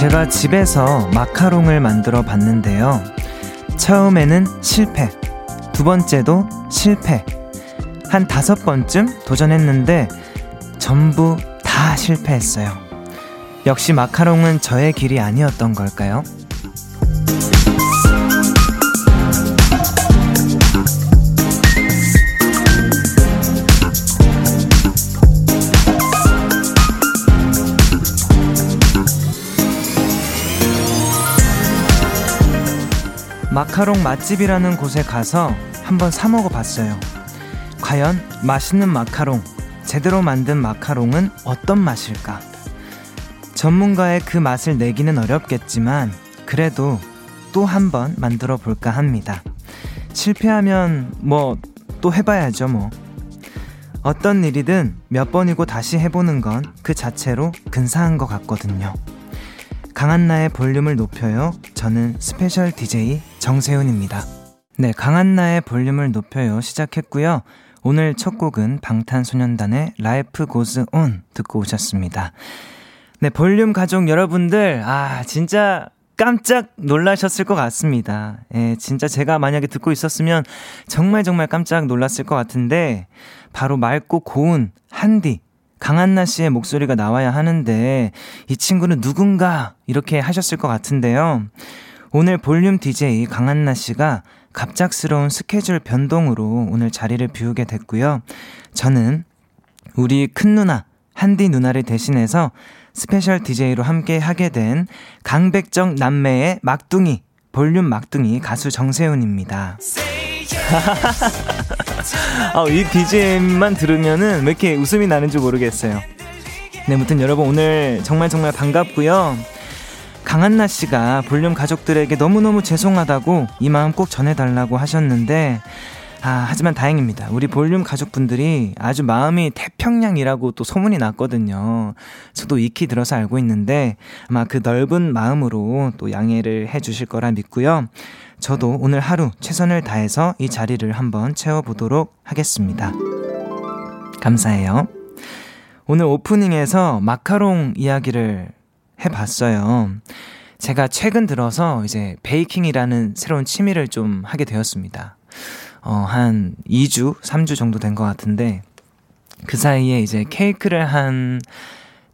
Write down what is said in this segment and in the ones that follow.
제가 집에서 마카롱을 만들어 봤는데요. 처음에는 실패, 두 번째도 실패, 한 다섯 번쯤 도전했는데 전부 다 실패했어요. 역시 마카롱은 저의 길이 아니었던 걸까요? 마카롱 맛집이라는 곳에 가서 한번 사 먹어 봤어요. 과연 맛있는 마카롱, 제대로 만든 마카롱은 어떤 맛일까? 전문가의 그 맛을 내기는 어렵겠지만, 그래도 또 한 번 만들어 볼까 합니다. 실패하면 뭐 또 해봐야죠, 뭐. 어떤 일이든 몇 번이고 다시 해보는 건 그 자체로 근사한 것 같거든요. 강한나의 볼륨을 높여요. 저는 special DJ 정세훈입니다. 네, 강한나의 볼륨을 높여요. 시작했고요. 오늘 첫 곡은 방탄소년단의 Life Goes On 듣고 오셨습니다. 네, 볼륨 가족 여러분들, 아, 진짜 깜짝 놀라셨을 것 같습니다. 예, 진짜 제가 만약에 듣고 있었으면 정말 정말 깜짝 놀랐을 것 같은데, 바로 맑고 고운 한디, 강한나 씨의 목소리가 나와야 하는데 이 친구는 누군가 이렇게 하셨을 것 같은데요. 오늘 볼륨 DJ 강한나 씨가 갑작스러운 스케줄 변동으로 오늘 자리를 비우게 됐고요. 저는 우리 큰 누나 한디 누나를 대신해서 special DJ로 함께 하게 된 강백정 남매의 막둥이 볼륨 막둥이 가수 정세훈입니다. 아, 이 BGM만 들으면은 왜 이렇게 웃음이 나는지 모르겠어요. 네, 아무튼 여러분 오늘 정말 정말 반갑고요. 강한나 씨가 볼륨 가족들에게 너무너무 죄송하다고 이 마음 꼭 전해달라고 하셨는데, 아, 하지만 다행입니다. 우리 볼륨 가족분들이 아주 마음이 태평양이라고 또 소문이 났거든요. 저도 익히 들어서 알고 있는데, 아마 그 넓은 마음으로 또 양해를 해 주실 거라 믿고요. 저도 오늘 하루 최선을 다해서 이 자리를 한번 채워보도록 하겠습니다. 감사해요. 오늘 오프닝에서 마카롱 이야기를 해봤어요. 제가 최근 들어서 이제 베이킹이라는 새로운 취미를 좀 하게 되었습니다. 어, 한 2주, 3주 정도 된 것 같은데, 그 사이에 이제 케이크를 한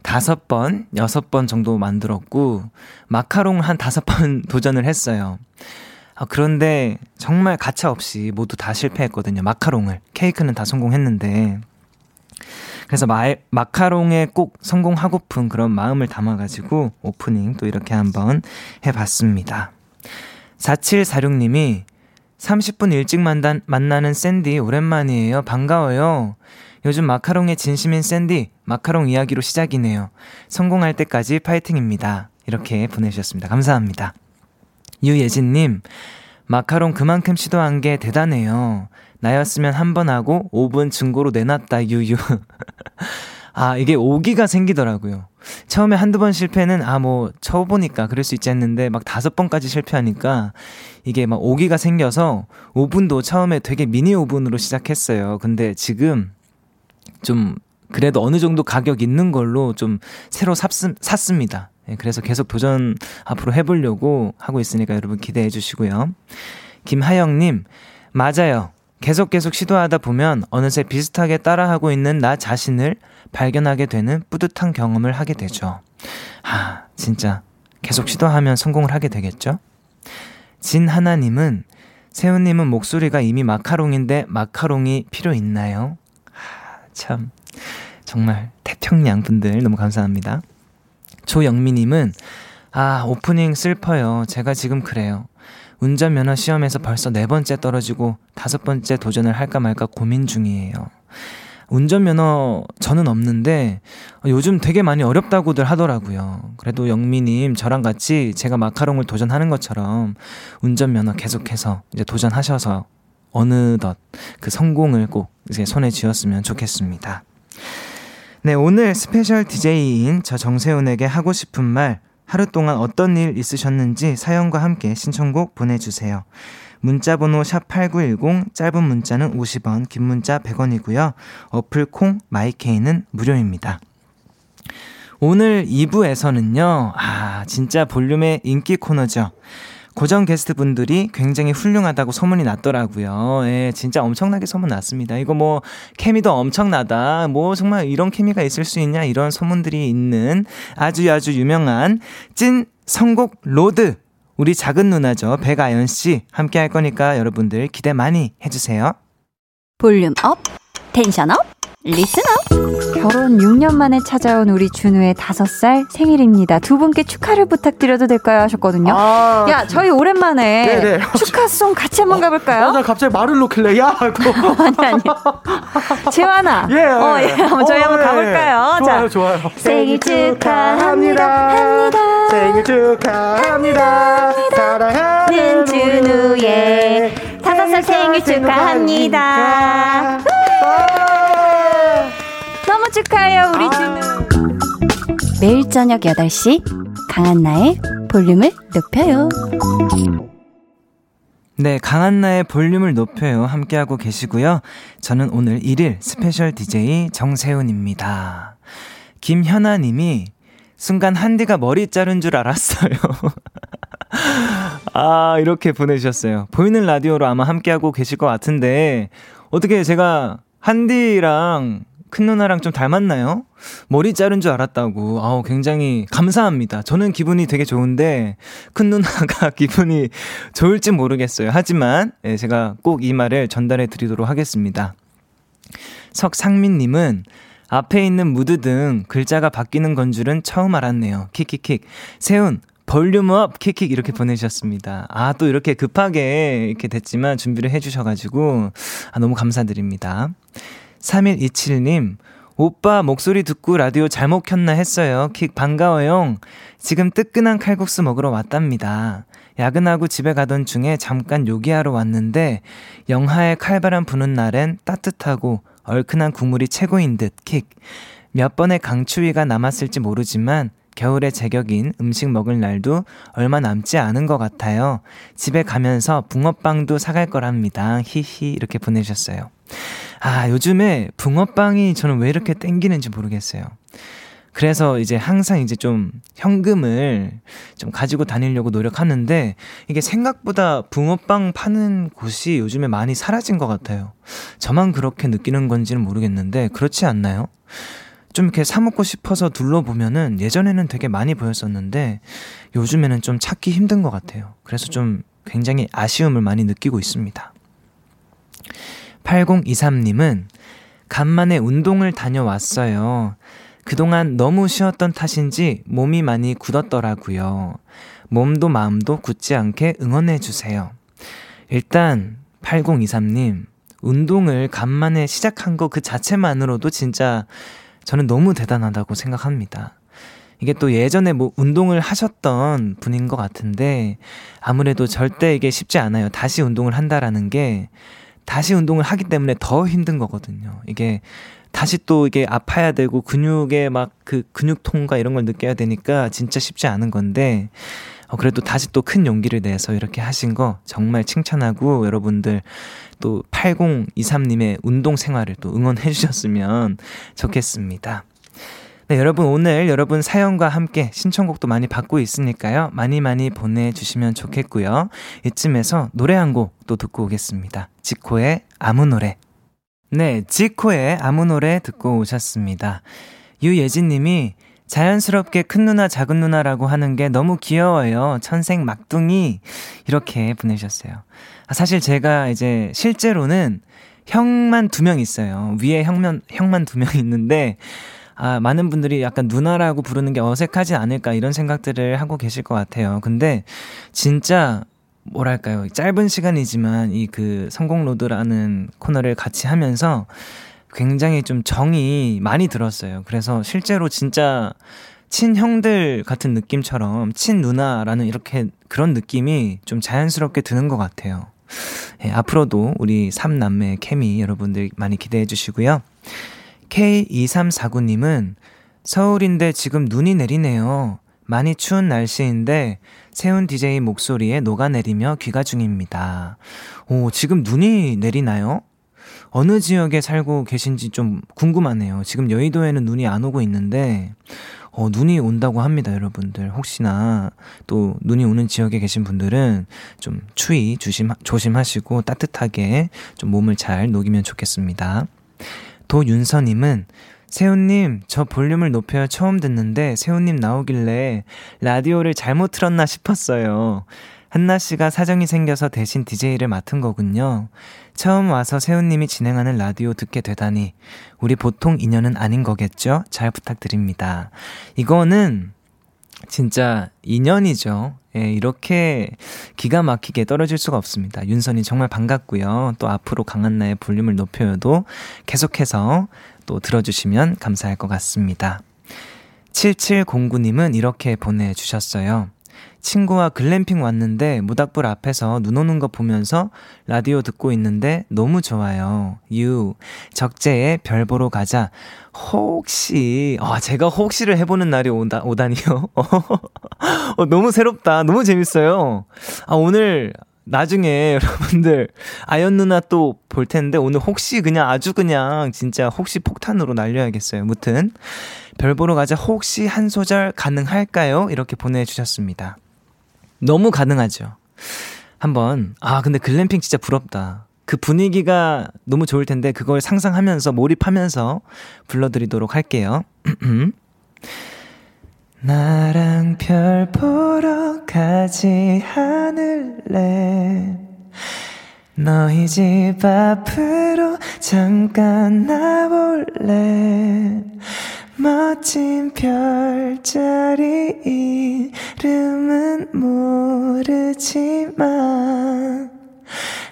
다섯 번, 여섯 번 정도 만들었고, 마카롱 한 다섯 번 도전을 했어요. 아, 그런데 정말 가차 없이 모두 다 실패했거든요. 마카롱을. 케이크는 다 성공했는데. 그래서 마, 마카롱에 꼭 성공하고픈 그런 마음을 담아가지고 오프닝 또 이렇게 한번 해봤습니다. 4746님이 30분 일찍 만난, 만나는 샌디 오랜만이에요. 반가워요. 요즘 마카롱의 진심인 샌디, 마카롱 이야기로 시작이네요. 성공할 때까지 파이팅입니다. 이렇게 보내주셨습니다. 감사합니다. 유예진님, 마카롱 그만큼 시도한 게 대단해요. 나였으면 한 번 하고 5분 증거로 내놨다, 유유. 아, 이게 오기가 생기더라고요. 처음에 한두 번 실패는, 아, 뭐, 쳐보니까 그럴 수 있지 했는데, 막 다섯 번까지 실패하니까, 이게 막 오기가 생겨서, 오븐도 처음에 되게 미니 오븐으로 시작했어요. 근데 지금, 좀, 그래도 어느 정도 가격 있는 걸로 좀 새로 샀습, 샀습니다. 예, 그래서 계속 도전 앞으로 해보려고 하고 있으니까 여러분 기대해 주시고요. 김하영님, 맞아요. 계속 계속 시도하다 보면 어느새 비슷하게 따라하고 있는 나 자신을 발견하게 되는 뿌듯한 경험을 하게 되죠. 아, 진짜 계속 시도하면 성공을 하게 되겠죠? 진 하나님은 세훈님은 목소리가 이미 마카롱인데 마카롱이 필요 있나요? 아, 참 정말 태평양 분들 너무 감사합니다. 조영미님은 아 오프닝 슬퍼요. 제가 지금 그래요. 운전면허 시험에서 벌써 네 번째 떨어지고 다섯 번째 도전을 할까 말까 고민 중이에요. 운전면허 저는 없는데 요즘 되게 많이 어렵다고들 하더라고요. 그래도 영미님 저랑 같이 제가 마카롱을 도전하는 것처럼 운전면허 계속해서 이제 도전하셔서 어느덧 그 성공을 꼭 이제 손에 쥐었으면 좋겠습니다. 네, 오늘 special DJ인 저 정세운에게 하고 싶은 말, 하루 동안 어떤 일 있으셨는지 사연과 함께 신청곡 보내주세요. 문자 번호 샵8910, 짧은 문자는 50원, 긴 문자 100원이고요. 어플 콩, 마이케이는 무료입니다. 오늘 2부에서는요, 아, 진짜 볼륨의 인기 코너죠. 고정 게스트 분들이 굉장히 훌륭하다고 소문이 났더라고요. 예, 진짜 엄청나게 소문 났습니다. 이거 뭐, 케미도 엄청나다. 뭐, 정말 이런 케미가 있을 수 있냐. 이런 소문들이 있는 아주 아주 유명한 찐 선곡 로드. 우리 작은 누나죠. 백아연 씨. 함께 할 거니까 여러분들 기대 많이 해주세요. 볼륨 up, tension up. listener 결혼 6년 만에 찾아온 우리 준우의 5살 생일입니다. 두 분께 축하를 부탁드려도 될까요? 하셨거든요. 아, 야, 저희 오랜만에 네네. 축하송 같이 한번 가볼까요? 어, 나 갑자기 말을 놓길래 야, 그 아니 아니. 재환아. 예. 어, 예. 한번 저희 어, 한번 예. 가볼까요? 좋아요, 자, 좋아요. 생일 축하합니다. 합니다. 생일 축하합니다. 사랑하는 준우의 5살 생일 축하합니다. 너무 축하 해요, 우리 준우. 매일 저녁 8시 강한나의 볼륨을 높여요. 네, 강한나의 볼륨을 높여요. 함께하고 계시고요. 저는 오늘 1일 special DJ 정세운입니다. 김현아 님이 순간 한디가 머리 자른 줄 알았어요. 아, 이렇게 보내주셨어요. 보이는 라디오로 아마 함께하고 계실 것 같은데, 어떻게 제가 한디랑 큰 누나랑 좀 닮았나요? 머리 자른 줄 알았다고. 아우, 굉장히 감사합니다. 저는 기분이 되게 좋은데, 큰 누나가 기분이 좋을지 모르겠어요. 하지만, 예, 제가 꼭 이 말을 전달해 드리도록 하겠습니다. 석상민님은, 앞에 있는 무드 등 글자가 바뀌는 건 줄은 처음 알았네요. 킥킥킥. 세운, 볼륨 up 킥킥 이렇게 보내주셨습니다. 아, 또 이렇게 급하게 이렇게 됐지만 준비를 해주셔가지고, 아, 너무 감사드립니다. 3127님, 오빠 목소리 듣고 라디오 잘못 켰나 했어요. 킥 반가워요. 지금 뜨끈한 칼국수 먹으러 왔답니다. 야근하고 집에 가던 중에 잠깐 요기하러 왔는데 영하에 칼바람 부는 날엔 따뜻하고 얼큰한 국물이 최고인 듯 킥. 몇 번의 강추위가 남았을지 모르지만 겨울의 제격인 음식 먹을 날도 얼마 남지 않은 것 같아요. 집에 가면서 붕어빵도 사갈 거랍니다. 히히 이렇게 보내주셨어요. 아, 요즘에 붕어빵이 저는 왜 이렇게 땡기는지 모르겠어요. 그래서 이제 항상 이제 좀 현금을 좀 가지고 다니려고 노력하는데 이게 생각보다 붕어빵 파는 곳이 요즘에 많이 사라진 것 같아요. 저만 그렇게 느끼는 건지는 모르겠는데 그렇지 않나요? 좀 이렇게 사먹고 싶어서 둘러보면은 예전에는 되게 많이 보였었는데 요즘에는 좀 찾기 힘든 것 같아요. 그래서 좀 굉장히 아쉬움을 많이 느끼고 있습니다. 8023님은 간만에 운동을 다녀왔어요. 그동안 너무 쉬었던 탓인지 몸이 많이 굳었더라고요. 몸도 마음도 굳지 않게 응원해주세요. 일단, 8023님, 운동을 간만에 시작한 거 그 자체만으로도 진짜 저는 너무 대단하다고 생각합니다. 이게 또 예전에 뭐 운동을 하셨던 분인 것 같은데 아무래도 절대 이게 쉽지 않아요. 다시 운동을 한다라는 게 다시 운동을 하기 때문에 더 힘든 거거든요. 이게 다시 또 이게 아파야 되고 근육에 막 그 근육통과 이런 걸 느껴야 되니까 진짜 쉽지 않은 건데 어, 그래도 다시 또 큰 용기를 내서 이렇게 하신 거 정말 칭찬하고 여러분들 또 8023님의 운동 생활을 또 응원해 주셨으면 좋겠습니다. 네, 여러분 오늘 여러분 사연과 함께 신청곡도 많이 받고 있으니까요. 많이 많이 보내주시면 좋겠고요. 이쯤에서 노래 한 곡 또 듣고 오겠습니다. 지코의 아무 노래. 네, 지코의 아무 노래 듣고 오셨습니다. 유예진 님이 자연스럽게 큰 누나, 작은 누나라고 하는 게 너무 귀여워요. 천생 막둥이. 이렇게 보내셨어요. 아, 사실 제가 이제 실제로는 형만 두 명 있어요. 위에 형만, 형만 두 명 있는데, 아, 많은 분들이 약간 누나라고 부르는 게 어색하지 않을까 이런 생각들을 하고 계실 것 같아요. 근데 진짜 뭐랄까요. 짧은 시간이지만 이 그 성공 로드라는 코너를 같이 하면서 굉장히 좀 정이 많이 들었어요. 그래서 실제로 진짜 친형들 같은 느낌처럼 친누나라는 이렇게 그런 느낌이 좀 자연스럽게 드는 것 같아요. 예, 앞으로도 우리 삼남매 케미 여러분들 많이 기대해 주시고요. K2349님은 서울인데 지금 눈이 내리네요. 많이 추운 날씨인데 세운 DJ 목소리에 녹아내리며 귀가 중입니다. 오, 지금 눈이 내리나요? 어느 지역에 살고 계신지 좀 궁금하네요. 지금 여의도에는 눈이 안 오고 있는데, 어, 눈이 온다고 합니다, 여러분들. 혹시나 또 눈이 오는 지역에 계신 분들은 좀 추위 조심, 조심하시고 따뜻하게 좀 몸을 잘 녹이면 좋겠습니다. 도윤서님은 세훈님, 저 볼륨을 높여 처음 듣는데 세훈님 나오길래 라디오를 잘못 틀었나 싶었어요. 한나 씨가 사정이 생겨서 대신 DJ를 맡은 거군요. 처음 와서 세훈님이 진행하는 라디오 듣게 되다니 우리 보통 인연은 아닌 거겠죠? 잘 부탁드립니다. 이거는 진짜 인연이죠. 예, 이렇게 기가 막히게 떨어질 수가 없습니다. 윤선이 정말 반갑고요. 또 앞으로 강한나의 볼륨을 높여도 계속해서 또 들어주시면 감사할 것 같습니다. 7709님은 이렇게 보내주셨어요. 친구와 글램핑 왔는데 모닥불 앞에서 눈 오는 거 보면서 라디오 듣고 있는데 너무 좋아요. 유, 적재의 별 보러 가자. 혹시, 아, 제가 혹시를 해보는 날이 오다, 오다니요? 어, 너무 새롭다. 너무 재밌어요. 아, 오늘 나중에 여러분들 아연 누나 또 볼 텐데 오늘 혹시 그냥 아주 그냥 진짜 혹시 폭탄으로 날려야겠어요. 무튼 별 보러 가자 혹시 한 소절 가능할까요? 이렇게 보내주셨습니다. 너무 가능하죠. 한번 아 근데 글램핑 진짜 부럽다. 그 분위기가 너무 좋을 텐데 그걸 상상하면서 몰입하면서 불러드리도록 할게요. 나랑 별 보러 가지 않을래 너희 집 앞으로 잠깐 나볼래 멋진 별자리 이름은 모르지만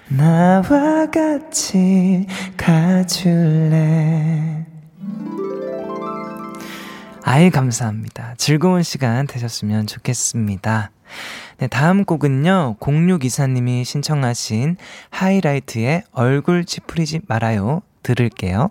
나와 같이 가줄래 아이, 감사합니다. 즐거운 시간 되셨으면 좋겠습니다. 네, 다음 곡은요, 0624님이 신청하신 하이라이트의 얼굴 찌푸리지 말아요. 들을게요.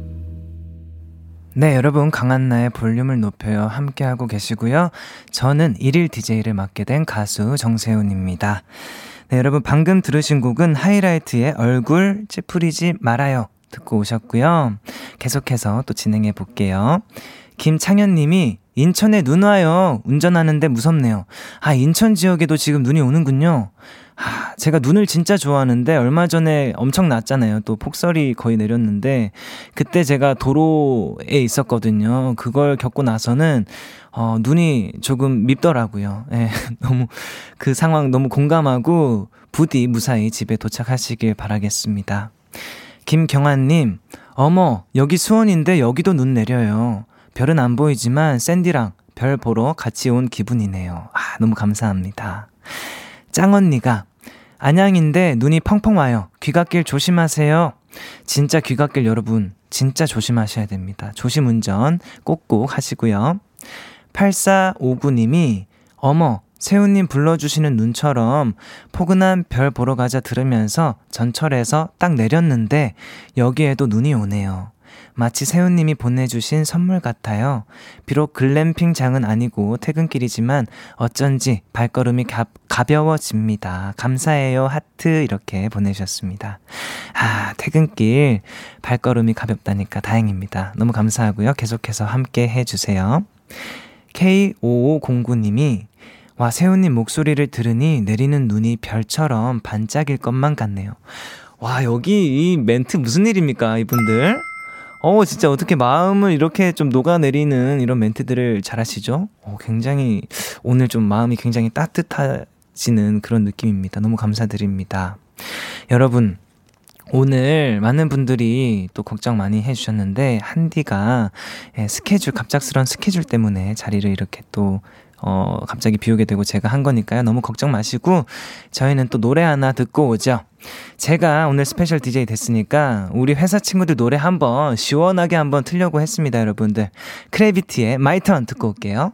네 여러분 강한나의 볼륨을 높여요 함께하고 계시고요 저는 일일 DJ를 맡게 된 가수 정세훈입니다 네 여러분 방금 들으신 곡은 하이라이트의 얼굴 찌푸리지 말아요 듣고 오셨고요 계속해서 또 진행해 볼게요 김창현 님이 인천에 눈 와요. 운전하는데 무섭네요. 아, 인천 지역에도 지금 눈이 오는군요. 아, 제가 눈을 진짜 좋아하는데 얼마 전에 엄청 났잖아요. 또 폭설이 거의 내렸는데 그때 제가 도로에 있었거든요. 그걸 겪고 나서는 어, 눈이 조금 밉더라고요. 예, 너무 그 상황 너무 공감하고 부디 무사히 집에 도착하시길 바라겠습니다. 김경환님, 어머, 여기 수원인데 여기도 눈 내려요. 별은 안 보이지만 샌디랑 별 보러 같이 온 기분이네요. 아, 너무 감사합니다. 짱언니가 안양인데 눈이 펑펑 와요. 귀갓길 조심하세요. 진짜 귀갓길 여러분, 진짜 조심하셔야 됩니다. 조심 운전 꼭꼭 하시고요. 8459님이 어머, 세훈님 불러주시는 눈처럼 포근한 별 보러 가자 들으면서 전철에서 딱 내렸는데 여기에도 눈이 오네요. 마치 세훈님이 보내주신 선물 같아요. 비록 글램핑장은 아니고 퇴근길이지만 어쩐지 발걸음이 가, 가벼워집니다. 감사해요. 하트 이렇게 보내주셨습니다. 아, 퇴근길 발걸음이 가볍다니까 다행입니다. 너무 감사하고요. 계속해서 함께 해주세요. K5509님이 와, 세훈님 목소리를 들으니 내리는 눈이 별처럼 반짝일 것만 같네요. 와, 여기 이 멘트 무슨 일입니까, 이분들? 어, 진짜 어떻게 마음을 이렇게 좀 녹아내리는 이런 멘트들을 잘 하시죠? 어, 굉장히, 오늘 좀 마음이 굉장히 따뜻해지는 그런 느낌입니다. 너무 감사드립니다. 여러분, 오늘 많은 분들이 또 걱정 많이 해주셨는데, 한디가 예, 스케줄, 갑작스런 스케줄 때문에 자리를 이렇게 또, 어, 갑자기 비우게 되고 제가 한 거니까요. 너무 걱정 마시고, 저희는 또 노래 하나 듣고 오죠. 제가 오늘 special DJ 됐으니까, 우리 회사 친구들 노래 한번 시원하게 한번 틀려고 했습니다, 여러분들. 크래비티의 My Turn 듣고 올게요.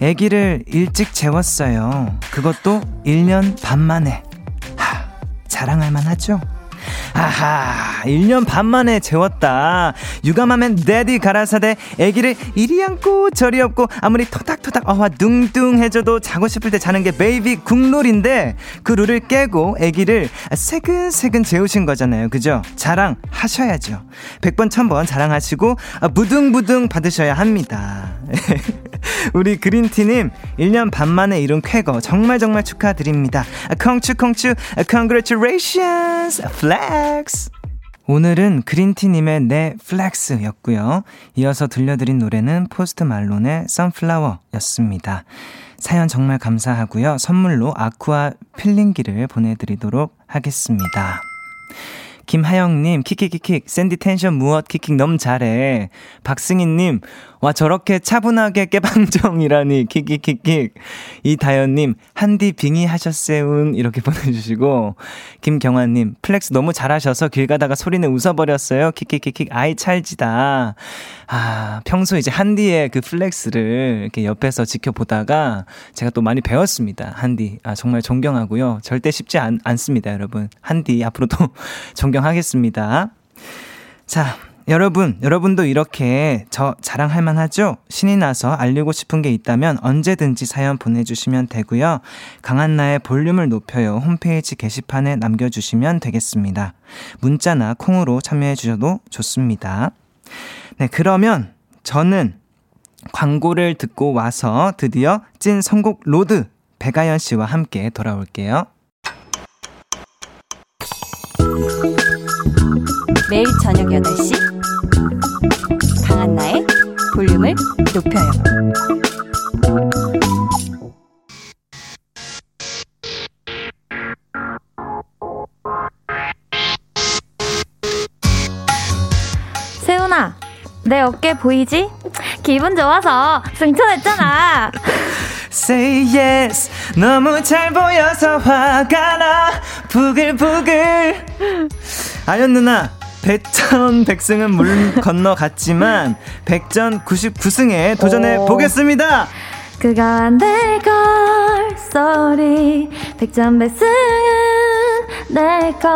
아기를 일찍 재웠어요. 그것도 1년 반 만에. 하, 자랑할 만하죠? 아하, 1년 반 만에 재웠다. 육아하면 daddy 가라사대 애기를 이리 안고 저리 업고 아무리 토닥토닥 어와 둥둥해줘도 자고 싶을 때 자는 게 baby 국룰인데 그 룰을 깨고 애기를 새근새근 재우신 거잖아요. 그죠? 자랑하셔야죠. 100번, 1000번 자랑하시고 무등무등 받으셔야 합니다. 우리 그린티님 1년 반 만에 이룬 쾌거 정말 정말 축하드립니다. congratu congratu congratulations flex 오늘은 그린티님의 내 flex였고요. 이어서 들려드린 노래는 포스트 말론의 Sunflower였습니다. 사연 정말 감사하고요. 선물로 아쿠아 필링기를 보내드리도록 하겠습니다. 김하영님, 킥킥킥킥, 샌디 텐션 무엇 킥킥 너무 잘해. 박승희님, 와, 저렇게 차분하게 깨방정이라니, 킥킥킥킥. 이다연님, 한디 빙의 하셨세운, 이렇게 보내주시고, 김경환님, flex 너무 잘하셔서 길 가다가 소리 내 웃어버렸어요. 킥킥킥킥, 아이 찰지다. 아, 평소 이제 한디의 그 flex를 이렇게 옆에서 지켜보다가 제가 또 많이 배웠습니다. 한디. 아, 정말 존경하고요. 절대 쉽지 않, 않습니다, 여러분. 한디, 앞으로도 존경하겠습니다. 자, 여러분, 여러분도 이렇게 저 자랑할 만하죠? 신이 나서 알리고 싶은 게 있다면 언제든지 사연 보내주시면 되고요. 강한나의 볼륨을 높여요. 홈페이지 게시판에 남겨주시면 되겠습니다. 문자나 콩으로 참여해 주셔도 좋습니다. 네, 그러면 저는 광고를 듣고 와서 드디어 찐 선곡 로드 배가연 씨와 함께 돌아올게요. 매일 저녁 8시 강한나의 볼륨을 높여요. 세훈아, 내 어깨 보이지? 기분 좋아서 승천했잖아. Say yes 너무 잘 보여서 화가 나 부글부글 아연 누나 백전 백승은 물 건너갔지만 백전 99승에 도전해 보겠습니다. 그가 안될걸 sorry 백전 백승은 내걸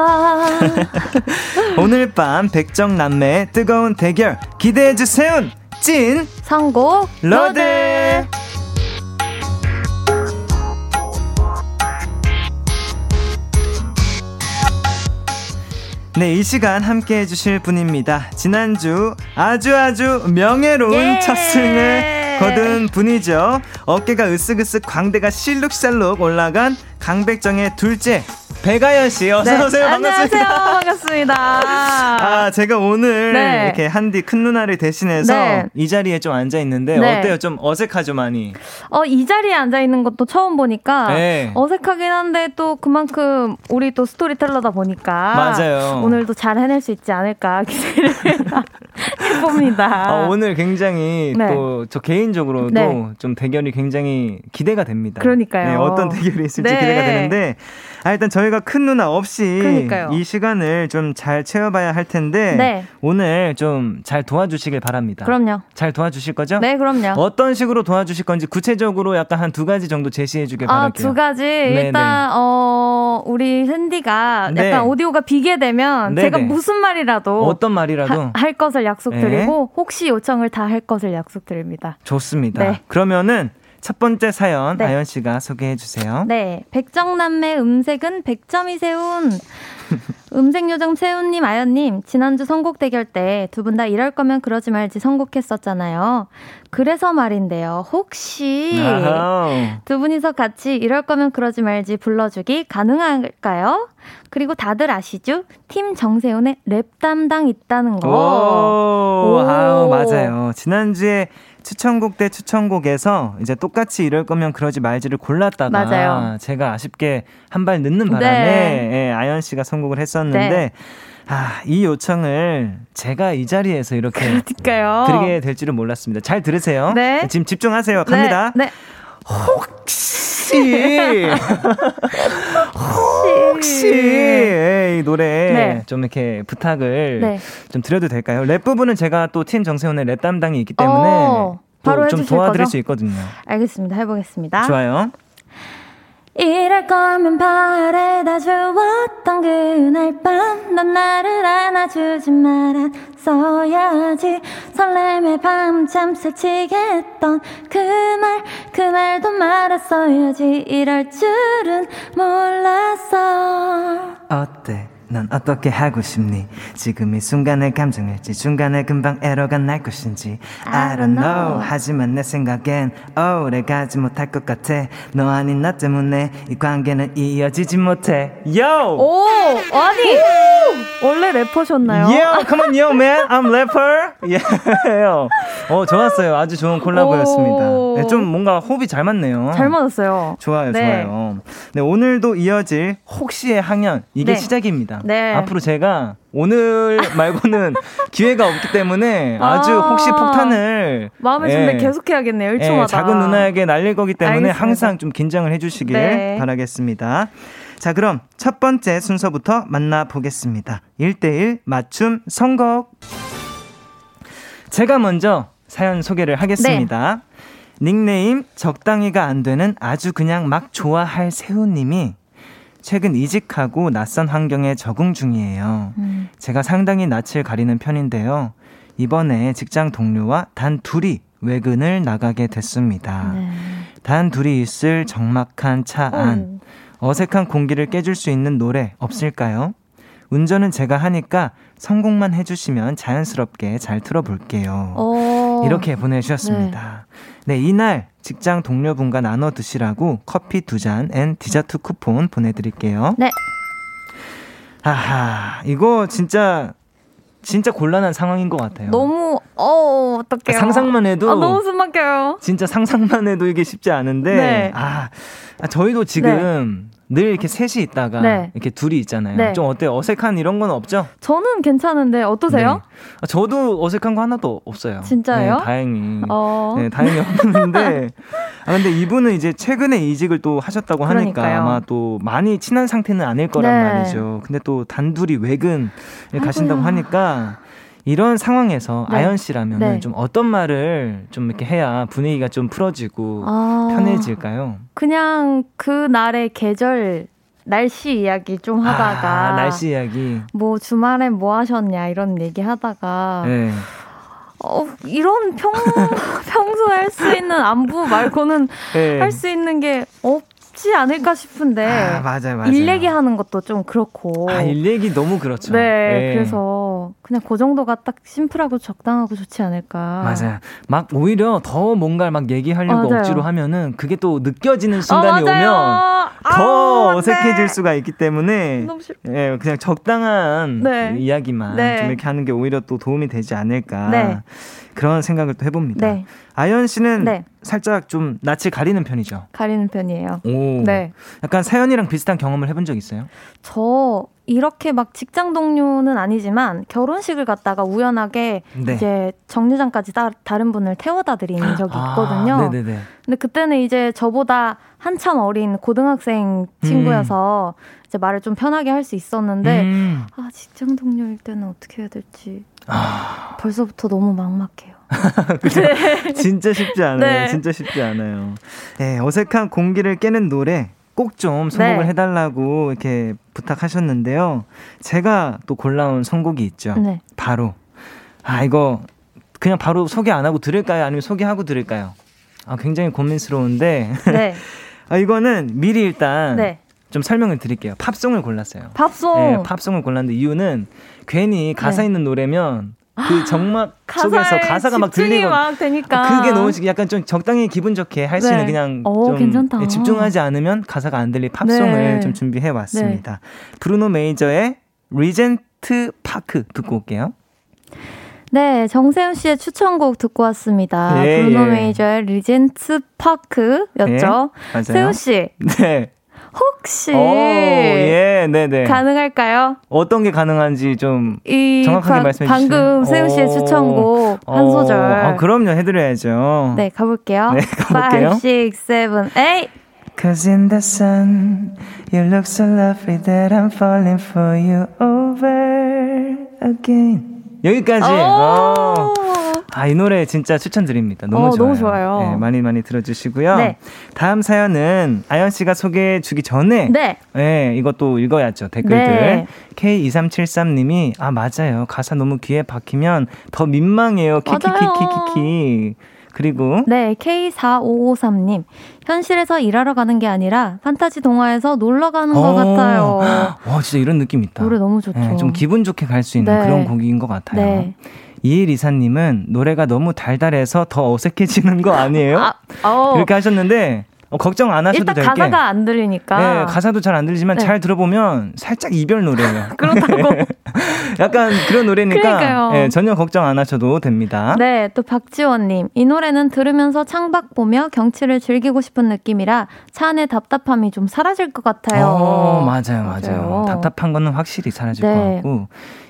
오늘 밤 백정 남매의 뜨거운 대결 기대해 주세요. 찐 선곡 로드. 네, 이 시간 함께 해주실 분입니다. 지난주 아주 아주 명예로운 예. 첫 승을 거둔 분이죠. 어깨가 으쓱으쓱 광대가 실룩실룩 올라간 강백정의 둘째 배가연 씨 어서 오세요. 네. 안녕하세요. 반갑습니다. 반갑습니다. 아, 제가 오늘 네. 이렇게 한디 큰 누나를 대신해서 네. 이 자리에 좀 앉아 있는데 네. 어때요? 좀 어색하죠, 많이. 어, 이 자리에 앉아 있는 것도 처음 보니까 네. 어색하긴 한데 또 그만큼 우리 또 스토리텔러다 보니까 맞아요. 오늘도 잘 해낼 수 있지 않을까 기대를 해봅니다. 아, 오늘 굉장히 네. 또저 개인적으로도 네. 좀 대결이 굉장히 기대가 됩니다. 그러니까요. 네, 어떤 대결이 있을지 네. 기대가 되는데 아, 일단 저희가 큰 누나 없이 그러니까요. 이 시간을 좀 잘 채워봐야 할 텐데 네. 오늘 좀 잘 도와주시길 바랍니다. 그럼요. 잘 도와주실 거죠? 네, 그럼요. 어떤 식으로 도와주실 건지 구체적으로 약간 한 두 가지 정도 제시해 주길 아, 바랄게요. 두 가지. 네, 일단, 어, 우리 샌디가 네. 약간 오디오가 비게 되면 네, 제가 네. 무슨 말이라도 어떤 말이라도 하- 할 것을 약속드리고 혹시 요청을 다 할 것을 약속드립니다. 좋습니다. 네. 그러면은 첫 번째 사연 네. 아연 씨가 소개해 주세요. 네. 백정남매 음색은 100점이 세운. 음색 요정 세훈님, 아연님, 지난주 선곡 대결 때 두 분 다 이럴 거면 그러지 말지 선곡했었잖아요. 그래서 말인데요. 혹시. 두 분이서 같이 이럴 거면 그러지 말지 불러주기 가능할까요? 그리고 다들 아시죠? 팀 정세훈의 랩 담당 있다는 거. 오, 오. 아우, 맞아요. 지난주에 추천곡 대 추천곡에서 이제 똑같이 이럴 거면 그러지 말지를 골랐다가 맞아요. 제가 아쉽게 한 발 늦는 바람에 네. 예, 아연 씨가 선곡을 했었는데 네. 아, 이 요청을 제가 이 자리에서 이렇게 그러니까요. 드리게 될 줄은 몰랐습니다. 잘 들으세요. 네. 지금 집중하세요. 갑니다. 네. 네. 혹시 혹시 예, 이 노래 네. 좀 이렇게 부탁을 네. 좀 드려도 될까요? 랩 부분은 제가 또 팀 정세훈의 랩 담당이 있기 때문에 어, 바로 또좀 도와드릴 거죠? 수 있거든요. 알겠습니다. 해보겠습니다. 좋아요. 이럴 거면 바래다 주었던 그날 밤. 넌 나를 안아주지 말았어야지. 설렘에 밤잠 설치게 했던 그말그 말도 말았어야지. 이럴 줄은 몰랐어. 어때? 넌 어떻게 하고 싶니? 지금 이 순간의 감정일지 중간에 금방 에러가 날 것인지 I don't know 하지만 내 생각엔 오래 가지 못할 것 같아 너 아닌 나 때문에 이 관계는 이어지지 못해 Yo! 오 아니 원래 래퍼셨나요? Yeah, come on, yo, man. I'm rapper. Yeah. 어, 좋았어요. 아주 좋은 콜라보였습니다. 오. 네, 좀 뭔가 호흡이 잘 맞네요. 잘 맞았어요. 좋아요, 네. 좋아요. 네, 오늘도 이어질 혹시의 항연 이게 네. 시작입니다. 네. 앞으로 제가 오늘 말고는 기회가 없기 때문에 아주 아. 혹시 폭탄을 마음의 예, 준비 계속 해야겠네요. 1초마다. 예, 작은 누나에게 날릴 거기 때문에 알겠습니다. 항상 좀 긴장을 해주시길 네. 바라겠습니다. 자, 그럼 첫 번째 순서부터 만나보겠습니다. 1대1 맞춤 선곡. 제가 먼저 사연 소개를 하겠습니다. 닉네임 적당히가 안 되는 아주 그냥 막 좋아할 세훈님이 최근 이직하고 낯선 환경에 적응 중이에요. 음. 제가 상당히 낯을 가리는 편인데요. 이번에 직장 동료와 단 둘이 외근을 나가게 됐습니다. 네. 단 둘이 있을 적막한 차 안. 어색한 공기를 깨줄 수 있는 노래 없을까요? 운전은 제가 하니까 성공만 해주시면 자연스럽게 잘 틀어볼게요. 어. 이렇게 보내주셨습니다. 네, 이날 직장 동료분과 나눠 드시라고 커피 두 잔 and 디저트 쿠폰 보내드릴게요. 네. 하하, 이거 진짜, 진짜 곤란한 상황인 것 같아요. 너무 어 어떡해요. 상상만 해도 아, 너무 숨 막혀요. 진짜 상상만 해도 이게 쉽지 않은데 네. 아, 아, 저희도 지금 늘 이렇게 셋이 있다가 네. 이렇게 둘이 있잖아요. 네. 좀 어때요? 어색한 이런 건 없죠? 저는 괜찮은데 어떠세요? 네. 아, 저도 어색한 거 하나도 없어요. 진짜요? 네, 다행히. 어. 네, 다행히 없는데 아 근데 이분은 이제 최근에 이직을 또 하셨다고 하니까 그러니까요. 아마 또 많이 친한 상태는 아닐 거란 네. 말이죠. 근데 또 단둘이 외근 가신다고. 하니까 이런 상황에서 네. 아연 씨라면 네. 은좀 어떤 말을 좀 이렇게 해야 분위기가 좀 풀어지고 아, 편해질까요? 그냥 그 날의 계절 날씨 이야기 좀 하다가 아, 날씨 이야기. 뭐 주말엔 뭐 하셨냐 이런 얘기 하다가 네. 어, 이런 평 평소에 할 수 있는 안부 말고는 네. 할수 있는 게 없 지 않을까 싶은데 아, 맞아요, 맞아요. 일 얘기하는 것도 좀 그렇고 아, 일 얘기 너무 그렇죠. 네, 그래서 그냥 그 정도가 딱 심플하고 적당하고 좋지 않을까. 맞아요. 막 오히려 더 뭔가를 막 얘기하려고 맞아요. 억지로 하면은 그게 또 느껴지는 순간이 아, 맞아요. 오면 더 아우, 어색해질 네. 수가 있기 때문에. 예, 그냥 적당한 네. 이야기만 네. 좀 이렇게 하는 게 오히려 또 도움이 되지 않을까 네. 그런 생각을 또 해봅니다. 네, 아연 씨는 네. 살짝 좀 낯을 가리는 편이죠. 가리는 편이에요. 오, 네. 약간 사연이랑 비슷한 경험을 해본 적 있어요? 저 이렇게 막 직장 동료는 아니지만 결혼식을 갔다가 우연하게 네. 이제 정류장까지 따, 다른 분을 태워다 드린 적이 아, 있거든요. 네네네. 근데 그때는 이제 저보다 한참 어린 고등학생 친구여서 이제 말을 좀 편하게 할 수 있었는데 음. 아 직장 동료일 때는 어떻게 해야 될지 아, 벌써부터 너무 막막해요. 진짜 쉽지 않아요. 네. 진짜 쉽지 않아요. 네, 어색한 공기를 깨는 노래 꼭 좀 선곡을 네. 해달라고 이렇게 부탁하셨는데요. 제가 또 골라온 선곡이 있죠. 네. 바로 아 이거 그냥 바로 소개 안 하고 들을까요? 아니면 소개하고 들을까요? 아 굉장히 고민스러운데 네. 아, 이거는 미리 일단 네. 좀 설명을 드릴게요. 팝송을 골랐어요. 팝송. 네, 팝송을 골랐는데 이유는 괜히 가사 네. 있는 노래면 그 정막 속에서 가사가 막 들리고 막 되니까. 그게 너무 약간 좀 적당히 기분 좋게 할수 네. 있는 그냥 오, 좀 괜찮다. 예, 집중하지 않으면 가사가 안 들릴 팝송을 네. 좀 준비해 왔습니다. 브루노 메이저의 Regent's Park 듣고 올게요. 네, 정세훈 씨의 추천곡 듣고 왔습니다. 예, 브루노 예. 메이저의 Regent's Park였죠. 예. 세훈 씨, 네. 혹시 오, 예, 네, 네. 가능할까요? 어떤 게 가능한지 좀이 정확하게 바- 말씀해 방금 주시면. 세훈 씨의 오. 추천곡 한 어, 소절. 아, 그럼요. 해드려야죠. 네, 가볼게요. 네, 가볼게요. 5, 6, 7, 8. Cause in the sun, you look so lovely that I'm falling for you over again. 여기까지. 어. 아, 이 노래 진짜 추천드립니다. 너무 어, 좋아요. 너무 좋아요. 네, 많이 많이 들어주시고요. 네. 다음 사연은 아연 씨가 소개해 주기 전에 네. 네, 이것도 읽어야죠. 댓글들. 네. K2373님이, 아, 맞아요. 가사 너무 귀에 박히면 더 민망해요. 키키키키키키. 그리고, 네, K4553님. 현실에서 일하러 가는 게 아니라 판타지 동화에서 놀러 가는 것 어. 같아요. 와, 진짜 이런 느낌 있다. 노래 너무 좋죠. 네, 좀 기분 좋게 갈 수 있는 네. 그런 곡인 것 같아요. 네. 이일 이사님은 노래가 너무 달달해서 더 어색해지는 거 아니에요? 아, 어. 이렇게 하셨는데, 어, 걱정 안 하셔도 일단 될 게. 가사가 안 들리니까. 네, 가사도 잘 안 들리지만 네. 잘 들어보면 살짝 이별 노래예요. 그렇다고. 약간 그런 노래니까. 예, 전혀 걱정 안 하셔도 됩니다. 네, 또 박지원님. 이 노래는 들으면서 창밖 보며 경치를 즐기고 싶은 느낌이라 차 안의 답답함이 좀 사라질 것 같아요. 어, 맞아요, 맞아요, 맞아요. 답답한 거는 확실히 사라질 네. 것 같고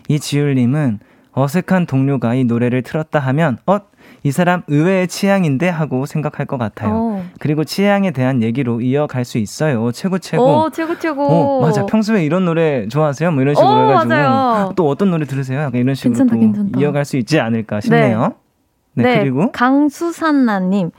이지율님은 어색한 동료가 이 노래를 틀었다 하면 어? 이 사람 의외의 취향인데 하고 생각할 것 같아요. 어. 그리고 취향에 대한 얘기로 이어갈 수 있어요. 최고 최고. 오, 최고, 최고. 어, 맞아. 평소에 이런 노래 좋아하세요? 뭐 이런 식으로 오, 해가지고 맞아요. 또 어떤 노래 들으세요? 약간 이런 식으로 괜찮다, 또 괜찮다. 이어갈 수 있지 않을까 싶네요. 네, 네, 그리고 강수산나님.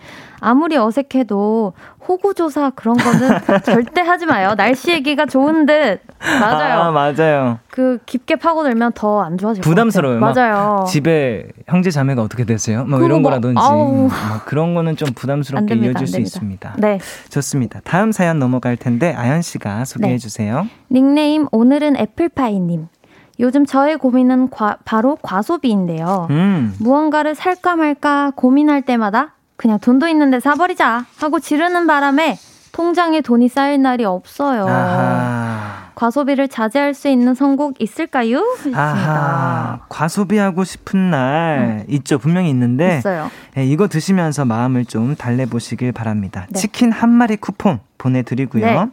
아무리 어색해도 호구조사 그런 거는 절대 하지 마요. 날씨 얘기가 좋은 듯. 맞아요. 아, 맞아요. 그 깊게 파고들면 더 안 좋아질 것 부담스러워요. 맞아요. 집에 형제 자매가 어떻게 되세요? 뭐 이런 뭐, 거라든지 아우. 막 그런 거는 좀안 부담스럽게 됩니다, 이어질 안 수. 있습니다. 네. 좋습니다. 다음 사연 넘어갈 텐데 아연 씨가 소개해 네. 주세요. 닉네임 오늘은 애플파이님. 요즘 저의 고민은 과- 바로 과소비인데요. 음. 무언가를 살까 말까 고민할 때마다 그냥 돈도 있는데 사버리자 하고 지르는 바람에 통장에 돈이 쌓일 날이 없어요. 아하. 과소비를 자제할 수 있는 선곡 있을까요? 아하. 하셨습니다. 과소비하고 싶은 날 있죠. 분명히 있는데 있어요. 예, 이거 드시면서 마음을 좀 달래보시길 바랍니다. 네. 치킨 한 마리 쿠폰 보내드리고요. 네.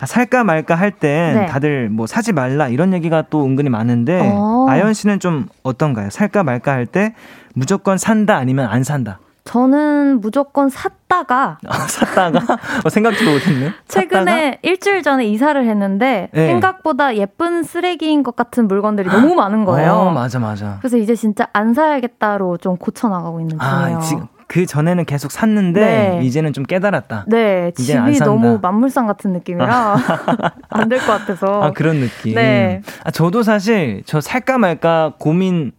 아, 살까 말까 할땐 네. 다들 뭐 사지 말라 이런 얘기가 또 은근히 많은데 어. 아연 씨는 좀 어떤가요? 살까 말까 할 때 무조건 산다 아니면 안 산다? 저는 무조건 샀다가 아, 샀다가 어, 생각지도 못했네. 최근에 일주일 전에 이사를 했는데 네. 생각보다 예쁜 쓰레기인 것 같은 물건들이 너무 많은 거예요. 어, 맞아 맞아. 그래서 이제 진짜 안 사야겠다로 좀 고쳐 나가고 있는 중이에요. 아, 지금 그 전에는 계속 샀는데 네. 이제는 좀 깨달았다. 네, 집이. 너무 만물상 같은 느낌이라 안 될 것 같아서. 아 그런 느낌. 네. 아 저도 사실 저 살까 말까 고민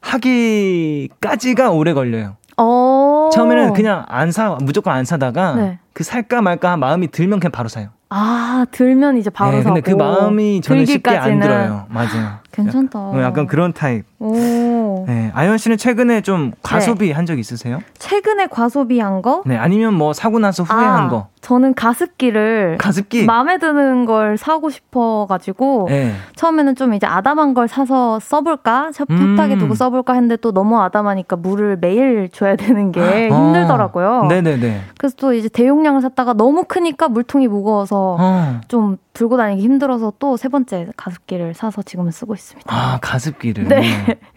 하기까지가 오래 걸려요. 어. 처음에는 그냥 안 사, 무조건 안 사다가 네. 그 살까 말까 마음이 들면 그냥 바로 사요. 아 들면 이제 바로 네, 사고. 근데 그 마음이 저는 쉽게 안 들기까지는. 들어요. 맞아요. 괜찮다. 어, 약간 그런 타입. 오. 네, 아연 씨는 최근에 좀 과소비 한적 있으세요? 최근에 과소비한 거? 네, 아니면 뭐 사고 나서 후회한 아, 거. 저는 가습기를 가습기 마음에 드는 걸 사고 싶어가지고 네. 처음에는 좀 이제 아담한 걸 사서 써볼까 협탁에 음. 두고 써볼까 했는데 또 너무 아담하니까 물을 매일 줘야 되는 게 어. 힘들더라고요. 네네네. 그래서 또 이제 대용량을 샀다가 너무 크니까 물통이 무거워서 어. 좀 들고 다니기 힘들어서 또 세 번째 가습기를 사서 지금은 쓰고 있습니다. 아 가습기를 네.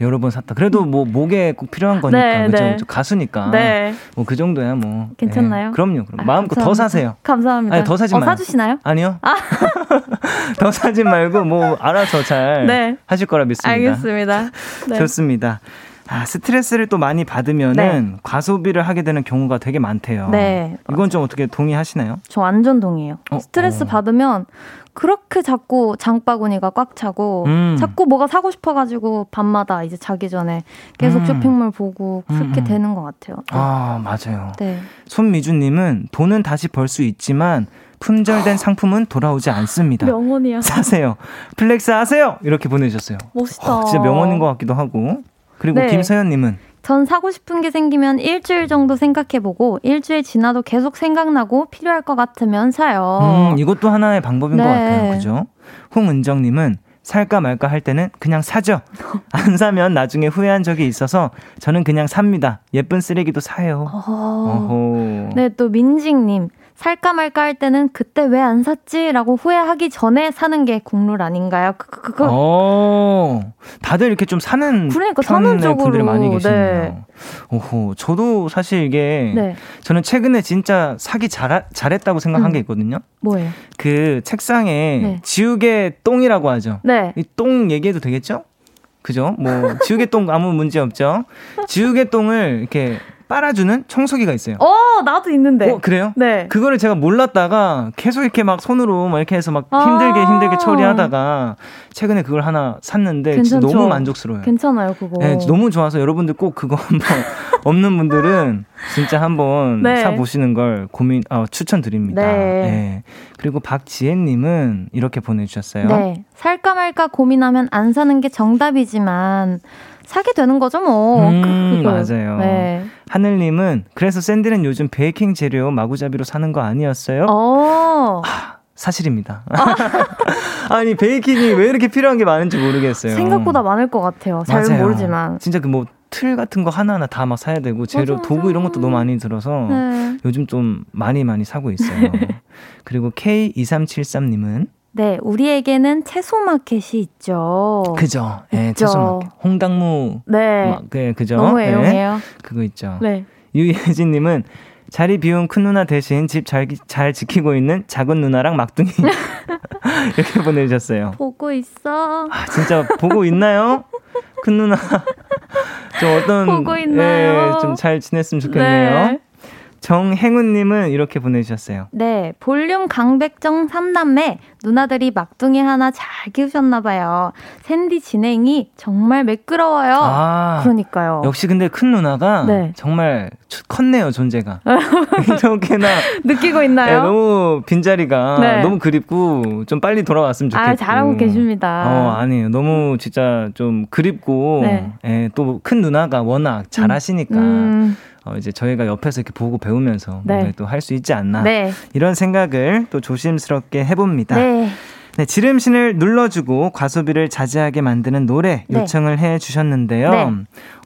여러 번 샀다. 그래도 뭐 목에 꼭 필요한 거니까 네, 그죠? 네. 가수니까 네. 뭐그 정도야 뭐 괜찮나요? 네. 그럼요. 그럼 아, 마음껏 더 사세요. 감사합니다. 아니, 더 사지 어, 마요. 사주시나요? 아니요. 아. 더 사지 말고 뭐 알아서 잘 네. 하실 거라 믿습니다. 알겠습니다. 네. 좋습니다. 아, 스트레스를 또 많이 받으면은 네. 과소비를 하게 되는 경우가 되게 많대요. 네. 이건 좀 어떻게 동의하시나요? 저 완전 동의해요. 어, 스트레스 어. 받으면 그렇게 자꾸 장바구니가 꽉 차고 음. 자꾸 뭐가 사고 싶어가지고 밤마다 이제 자기 전에 계속 음. 쇼핑몰 보고 그렇게 음. 음. 되는 것 같아요. 네. 아 맞아요. 네. 손미주님은 돈은 다시 벌 수 있지만 품절된 상품은 돌아오지 않습니다. 명언이야. 사세요. flex 하세요. 이렇게 보내주셨어요. 멋있다. 와, 진짜 명언인 것 같기도 하고. 그리고 네. 김서연님은 전 사고 싶은 게 생기면 일주일 정도 생각해보고 일주일 지나도 계속 생각나고 필요할 것 같으면 사요. 음, 이것도 하나의 방법인 네. 것 같아요. 그죠? 홍은정님은 살까 말까 할 때는 그냥 사죠. 안 사면 나중에 후회한 적이 있어서 저는 그냥 삽니다. 예쁜 쓰레기도 사요. 어허. 네, 또 민직님. 살까 말까 할 때는 그때 왜 안 샀지라고 후회하기 전에 사는 게 국룰 아닌가요? 그, 그, 그. 어, 다들 이렇게 좀 사는 그러니까 사는 쪽으로 분들이 많이 계시네요. 네. 오호, 저도 사실 이게 네. 저는 최근에 진짜 사기 잘 잘했다고 생각한 음. 게 있거든요. 뭐예요? 그 책상에 네. 지우개 똥이라고 하죠. 네. 이 똥 얘기해도 되겠죠? 그죠? 뭐 지우개 똥 아무 문제 없죠. 지우개 똥을 이렇게 빨아주는 청소기가 있어요. 어, 나도 있는데. 어, 그래요? 네. 그거를 제가 몰랐다가 계속 이렇게 막 손으로 막 이렇게 해서 막 아~ 힘들게 힘들게 처리하다가 최근에 그걸 하나 샀는데 진짜 너무 만족스러워요. 괜찮아요, 그거. 네, 너무 좋아서 여러분들 꼭 그거 한번 없는 분들은 진짜 한번 네. 사 보시는 걸 고민 어, 추천드립니다. 네. 네. 그리고 박지혜님은 이렇게 보내주셨어요. 네. 살까 말까 고민하면 안 사는 게 정답이지만 사게 되는 거죠, 뭐. 음, 맞아요. 네. 하늘님은 그래서 샌디는 요즘 베이킹 재료 마구잡이로 사는 거 아니었어요? 어. 아, 사실입니다. 아니 베이킹이 왜 이렇게 필요한 게 많은지 모르겠어요. 생각보다 많을 것 같아요. 잘 맞아요. 모르지만. 진짜 그 뭐 틀 같은 거 하나하나 다 막 사야 되고 재료 맞아, 도구 이런 것도 너무 많이 들어서 네. 요즘 좀 많이 많이 사고 있어요. 그리고 K2373님은 네, 우리에게는 채소 마켓이 있죠. 그죠. 네, 채소 마켓. 홍당무. 네. 마, 그, 그죠. 너무 네. 애용해요. 네, 그거 있죠. 네. 유예진님은 자리 비운 큰 누나 대신 집 잘 잘 지키고 있는 작은 누나랑 막둥이 이렇게 보내주셨어요. 보고 있어. 아, 진짜 보고 있나요? 큰 누나 좀 어떤 보고 있나요? 예, 좀 잘 지냈으면 좋겠네요. 네. 정행운님은 이렇게 보내주셨어요. 네, 볼륨 강백정 3남매 누나들이 막둥이 하나 잘 키우셨나봐요. 샌디 진행이 정말 매끄러워요. 아, 그러니까요. 역시 근데 큰 누나가 네. 정말 컸네요, 존재가. 이렇게나. 느끼고 있나요? 네, 너무 빈자리가 네. 너무 그립고 좀 빨리 돌아왔으면 좋겠고. 아, 잘하고 계십니다. 어, 아니에요. 너무 진짜 좀 그립고 네. 예, 또큰 누나가 워낙 잘하시니까. 음. 음. 어, 이제 저희가 옆에서 이렇게 보고 배우면서 네. 또할 수 있지 않나 네. 이런 생각을 또 조심스럽게 해봅니다. 네. 네, 지름신을 눌러주고 과소비를 자제하게 만드는 노래 네. 요청을 해 주셨는데요. 네.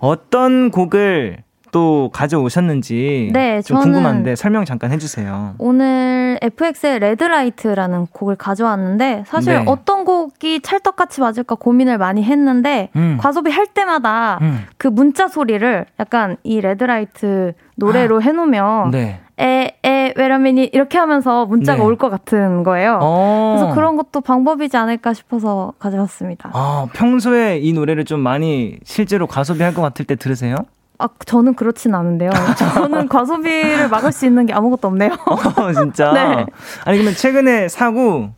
어떤 곡을 또 가져오셨는지 네, 좀 궁금한데 설명 잠깐 해주세요. 오늘 FX의 Red Light라는 곡을 가져왔는데 사실 네. 어떤 곡이 찰떡같이 맞을까 고민을 많이 했는데 음. 과소비 할 때마다 음. 그 문자 소리를 약간 이 Red Light 노래로 아. 해놓으면 네. 에, 에, wait a minute 이렇게 하면서 문자가 네. 올것 같은 거예요. 어. 그래서 그런 것도 방법이지 않을까 싶어서 가져왔습니다. 아, 평소에 이 노래를 좀 많이 실제로 과소비할 것 같을 때 들으세요? 아, 저는 그렇진 않은데요. 저는 과소비를 막을 수 있는 게 아무것도 없네요. 어, 진짜? 네. 아니, 그러면 최근에 사고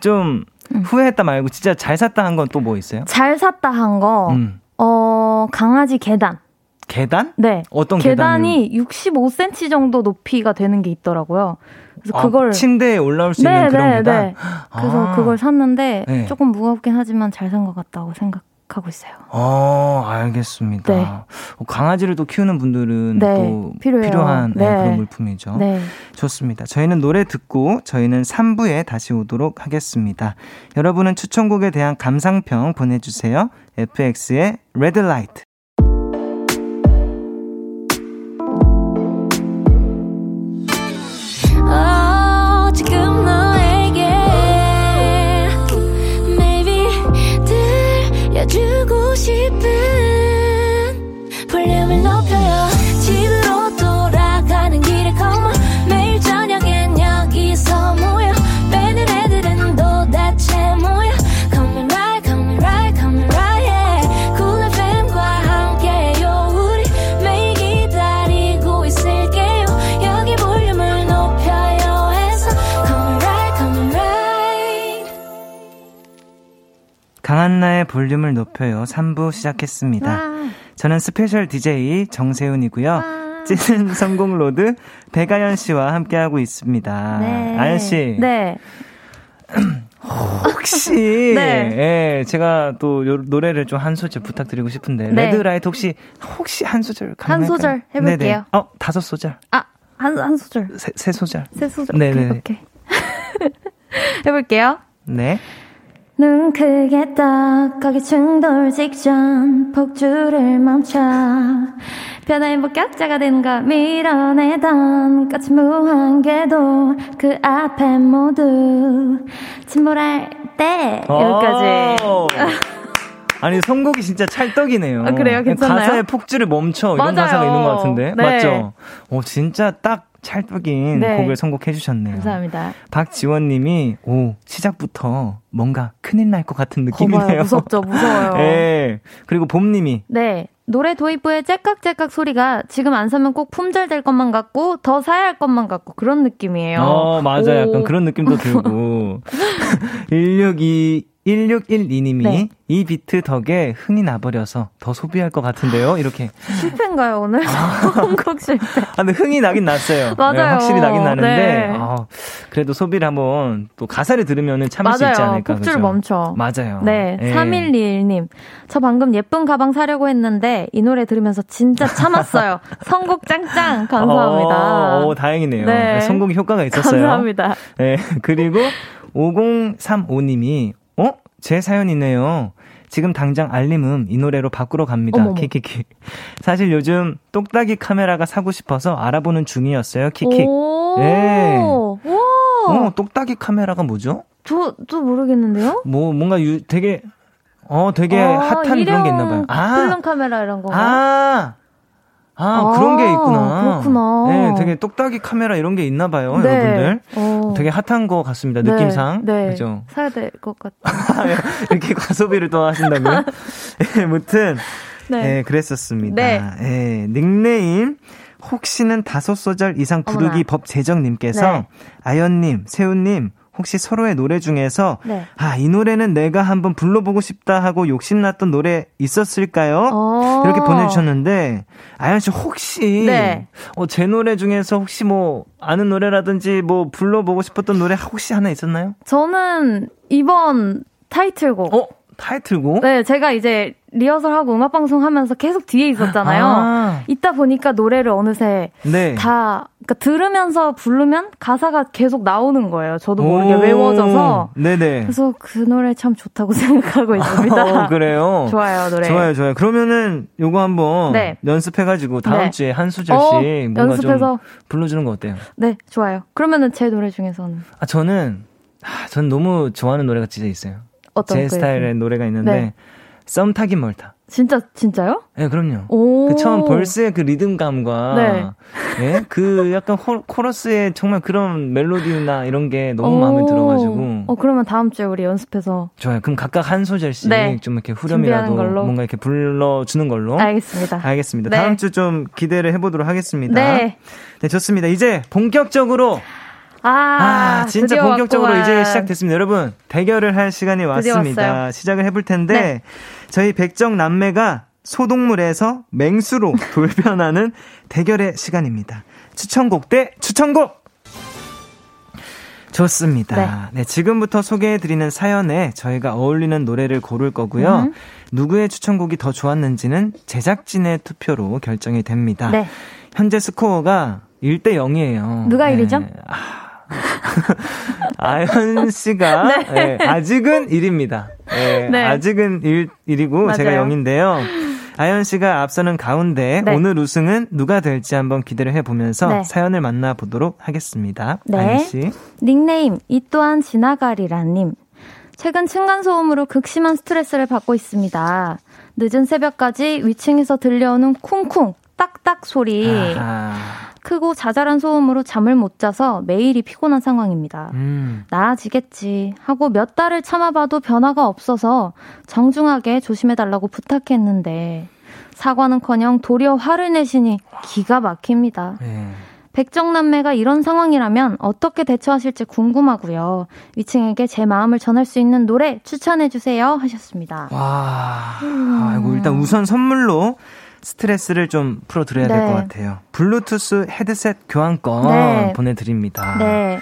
좀 음. 후회했다 말고 진짜 잘 샀다 한 건 또 뭐 있어요? 잘 샀다 한 거, 음. 어, 강아지 계단. 계단? 네. 어떤 계단이 계단을? 65cm 정도 높이가 되는 게 있더라고요. 그래서 아, 그걸 침대에 올라올 수 네, 있는 그런 네, 계단. 네. 그래서 아. 그걸 샀는데 네. 조금 무겁긴 하지만 잘 산 것 같다고 생각. 생각하고 있어요. 어, 알겠습니다. 네. 어, 강아지를 또 키우는 분들은 네, 또 필요해요. 필요한 네. 네. 그런 물품이죠. 네. 좋습니다. 저희는 노래 듣고 저희는 3부에 다시 오도록 하겠습니다. 여러분은 추천곡에 대한 감상평 보내주세요. FX의 강한나의 볼륨을 높여요. 3부 시작했습니다. 와. 저는 스페셜 DJ 정세훈이고요. 찐 선곡 road 배가연 씨와 함께하고 있습니다. 네. 가연 씨. 네. 혹시 네. 예, 제가 또 요, 노래를 좀 한 소절 부탁드리고 싶은데 네. Red Light 혹시 혹시 한 소절 가능할까요? 한 소절 해볼게요. 네네. 어 다섯 소절. 아한 한 소절. 세, 세 소절. 세 소절. 네네. 오케이. 오케이. 해볼게요. 네. 눈 크게 떠 거기 충돌 직전 폭주를 멈춰 변화의 복격자가 되는 걸 밀어내던 까치 무한계도 그 앞에 모두 침몰할 때 여기까지 아니 선곡이 진짜 찰떡이네요. 아, 그래요? 괜찮나요? 가사의 폭주를 멈춰 이런 맞아요. 가사가 있는 것 같은데 네. 맞죠? 오 진짜 딱 찰떡인 네. 곡을 선곡해 주셨네요. 감사합니다. 박지원 님이 오, 시작부터 뭔가 큰일 날 것 같은 느낌이네요. 어, 무섭죠. 무서워요. 네. 그리고 봄 님이 네. 노래 도입부의 째깍째깍 소리가 지금 안 사면 꼭 품절될 것만 같고 더 사야 할 것만 같고 그런 느낌이에요. 어, 맞아. 요 약간 그런 느낌도 들고. 162 1612님이 네. 이 비트 덕에 흥이 나버려서 더 소비할 것 같은데요. 이렇게. 실패인가요, 오늘? 한곡 실패. 아, 근데 흥이 나긴 났어요. 맞아요. 네, 확실히 나긴 나는데, 네. 아, 그래도 소비를 한번 또 가사를 들으면 참을 맞아요. 수 있지 않을까. 폭주를 그죠? 멈춰. 맞아요. 네. 네. 3121님. 저 방금 예쁜 가방 사려고 했는데 이 노래 들으면서 진짜 참았어요. 선곡 짱짱. 감사합니다. 오, 오 다행이네요. 네. 선곡이 효과가 있었어요. 감사합니다. 네. 그리고 5035님이 어? 제 사연이네요. 지금 당장 알림음 이 노래로 바꾸러 갑니다. 어머머. 키키키. 사실 요즘 똑딱이 카메라가 사고 싶어서 알아보는 중이었어요. 키키. 예. 어, 똑딱이 카메라가 뭐죠? 저, 저 모르겠는데요? 뭐, 뭔가 유, 되게, 어, 되게 아, 핫한 그런 게 있나 봐요. 아. 필름 카메라 이런 거. 아. 아, 아, 그런 게 있구나. 그렇구나. 네, 되게 똑딱이 카메라 이런 게 있나 봐요, 네. 여러분들. 어. 되게 핫한 것 같습니다, 네. 느낌상. 네. 그죠? 사야 될 것 같아요. 이렇게 과소비를 또 하신다고요? 네, 무튼. 네. 네, 그랬었습니다. 네. 네. 닉네임. 혹시는 다섯 소절 이상 부르기 어머나. 법 제정님께서 네. 아연님, 세훈님, 혹시 서로의 노래 중에서 네. 아, 이 노래는 내가 한번 불러보고 싶다 하고 욕심났던 노래 있었을까요? 어. 이렇게 보내주셨는데 아연 씨 혹시 네. 어, 제 노래 중에서 혹시 뭐 아는 노래라든지 뭐 불러보고 싶었던 노래 혹시 하나 있었나요? 저는 이번 타이틀곡 어? 타이틀곡? 네, 제가 이제 리허설하고 음악방송 하면서 계속 뒤에 있었잖아요. 아. 있다 보니까 노래를 어느새 네. 다, 그러니까 들으면서 부르면 가사가 계속 나오는 거예요. 저도 모르게 외워져서. 네네. 그래서 그 노래 참 좋다고 생각하고 있습니다. 어, 그래요? 좋아요, 노래. 좋아요, 좋아요. 그러면은 요거 한번 네. 연습해가지고 다음 네. 주에 한 수절씩 어, 뭔가 연습해서. 좀 불러주는 거 어때요? 네, 좋아요. 그러면은 제 노래 중에서는. 아, 저는, 아, 전 너무 좋아하는 노래가 진짜 있어요. 어떤 제 스타일의 노래가 있는데 네. 썸 타긴 멀다. 진짜 진짜요? 네, 그럼요. 그 처음 벌스의 그 리듬감과 네. 네? 그 약간 호, 코러스의 정말 그런 멜로디나 이런 게 너무 마음에 들어가지고. 어 그러면 다음 주에 우리 연습해서. 좋아요. 그럼 각각 한 소절씩 네. 좀 이렇게 후렴이라도 뭔가 이렇게 불러주는 걸로. 알겠습니다. 알겠습니다. 네. 다음 주 좀 기대를 해보도록 하겠습니다. 네. 네, 좋습니다. 이제 본격적으로 아, 아 진짜 본격적으로 왔구만. 이제 시작됐습니다. 여러분, 대결을 할 시간이 왔습니다. 시작을 해볼 텐데, 네. 저희 백정 남매가 소동물에서 맹수로 돌변하는 대결의 시간입니다. 추천곡 대 추천곡! 좋습니다. 네. 네 지금부터 소개해드리는 사연에 저희가 어울리는 노래를 고를 거고요. 음. 누구의 추천곡이 더 좋았는지는 제작진의 투표로 결정이 됩니다. 네. 현재 스코어가 1대 0이에요. 누가 1위죠? 아. 아현 씨가 네. 네, 아직은 1입니다. 네, 네. 아직은 1, 1이고 맞아요. 제가 0인데요. 아연 씨가 앞서는 가운데 네. 오늘 우승은 누가 될지 한번 기대를 해보면서 네. 사연을 만나보도록 하겠습니다. 네. 아연 씨. 닉네임 이 또한 지나가리라님. 최근 층간소음으로 극심한 스트레스를 받고 있습니다. 늦은 새벽까지 위층에서 들려오는 쿵쿵, 딱딱 소리. 아하. 크고 자잘한 소음으로 잠을 못 자서 매일이 피곤한 상황입니다. 음. 나아지겠지 하고 몇 달을 참아봐도 변화가 없어서 정중하게 조심해달라고 부탁했는데 사과는커녕 도리어 화를 내시니 기가 막힙니다. 네. 백정남매가 이런 상황이라면 어떻게 대처하실지 궁금하고요. 위층에게 제 마음을 전할 수 있는 노래 추천해 주세요 하셨습니다. 와, 음. 아이고 일단 우선 선물로 스트레스를 좀 풀어드려야 네. 될것 같아요. 블루투스 헤드셋 교환권 네. 보내드립니다. 네.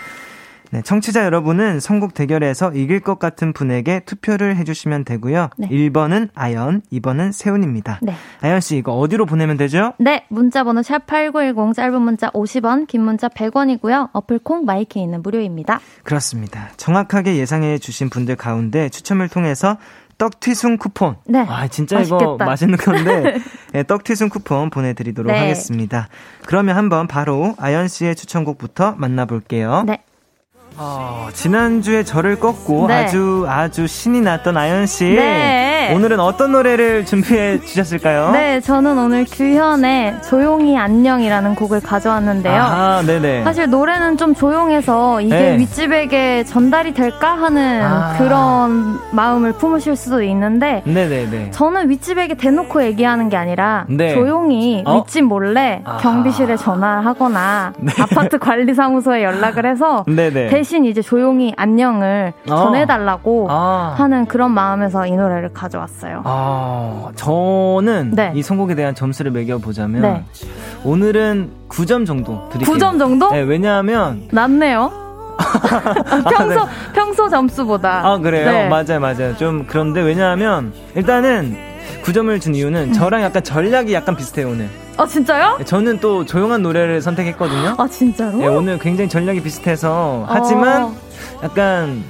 네, 청취자 여러분은 선곡 대결에서 이길 것 같은 분에게 투표를 해주시면 되고요. 네. 1번은 아연, 2번은 세훈입니다. 네. 아연 씨, 이거 어디로 보내면 되죠? 네, 문자번호 샵 8910, 짧은 문자 50원, 긴 문자 100원이고요. 어플 콩 마이케이는 무료입니다. 그렇습니다. 정확하게 예상해 주신 분들 가운데 추첨을 통해서 떡튀순 쿠폰. 네. 아, 진짜 맛있겠다. 이거 맛있는 건데. 네, 떡튀순 쿠폰 보내드리도록 네. 하겠습니다. 그러면 한번 바로 아연 씨의 추천곡부터 만나볼게요. 네. 어, 지난주에 저를 꺾고 네. 아주 아주 신이 났던 아연 씨. 네. 오늘은 어떤 노래를 준비해 주셨을까요? 네, 저는 오늘 규현의 조용히 안녕이라는 곡을 가져왔는데요. 아, 네네. 사실 노래는 좀 조용해서 이게 네. 윗집에게 전달이 될까 하는 아. 그런 마음을 품으실 수도 있는데 네네네. 저는 윗집에게 대놓고 얘기하는 게 아니라 네. 조용히 어? 윗집 몰래 아. 경비실에 전화하거나 네. 아파트 관리사무소에 연락을 해서 네네. 대신 이제 조용히 안녕을 아. 전해달라고 아. 하는 그런 마음에서 이 노래를 가져왔어요. 아, 저는 네. 이 선곡에 대한 점수를 매겨보자면 네. 오늘은 9점 정도 드릴게요. 9점 정도? 네, 왜냐하면 낫네요. 평소 아, 네. 평소 점수보다. 아 그래요? 네. 맞아요, 맞아요. 좀 그런데 왜냐하면 일단은 9점을 준 이유는 음. 저랑 약간 전략이 약간 비슷해요 오늘. 아 진짜요? 네, 저는 또 조용한 노래를 선택했거든요. 아 진짜로? 네, 오늘 굉장히 전략이 비슷해서 하지만 어. 약간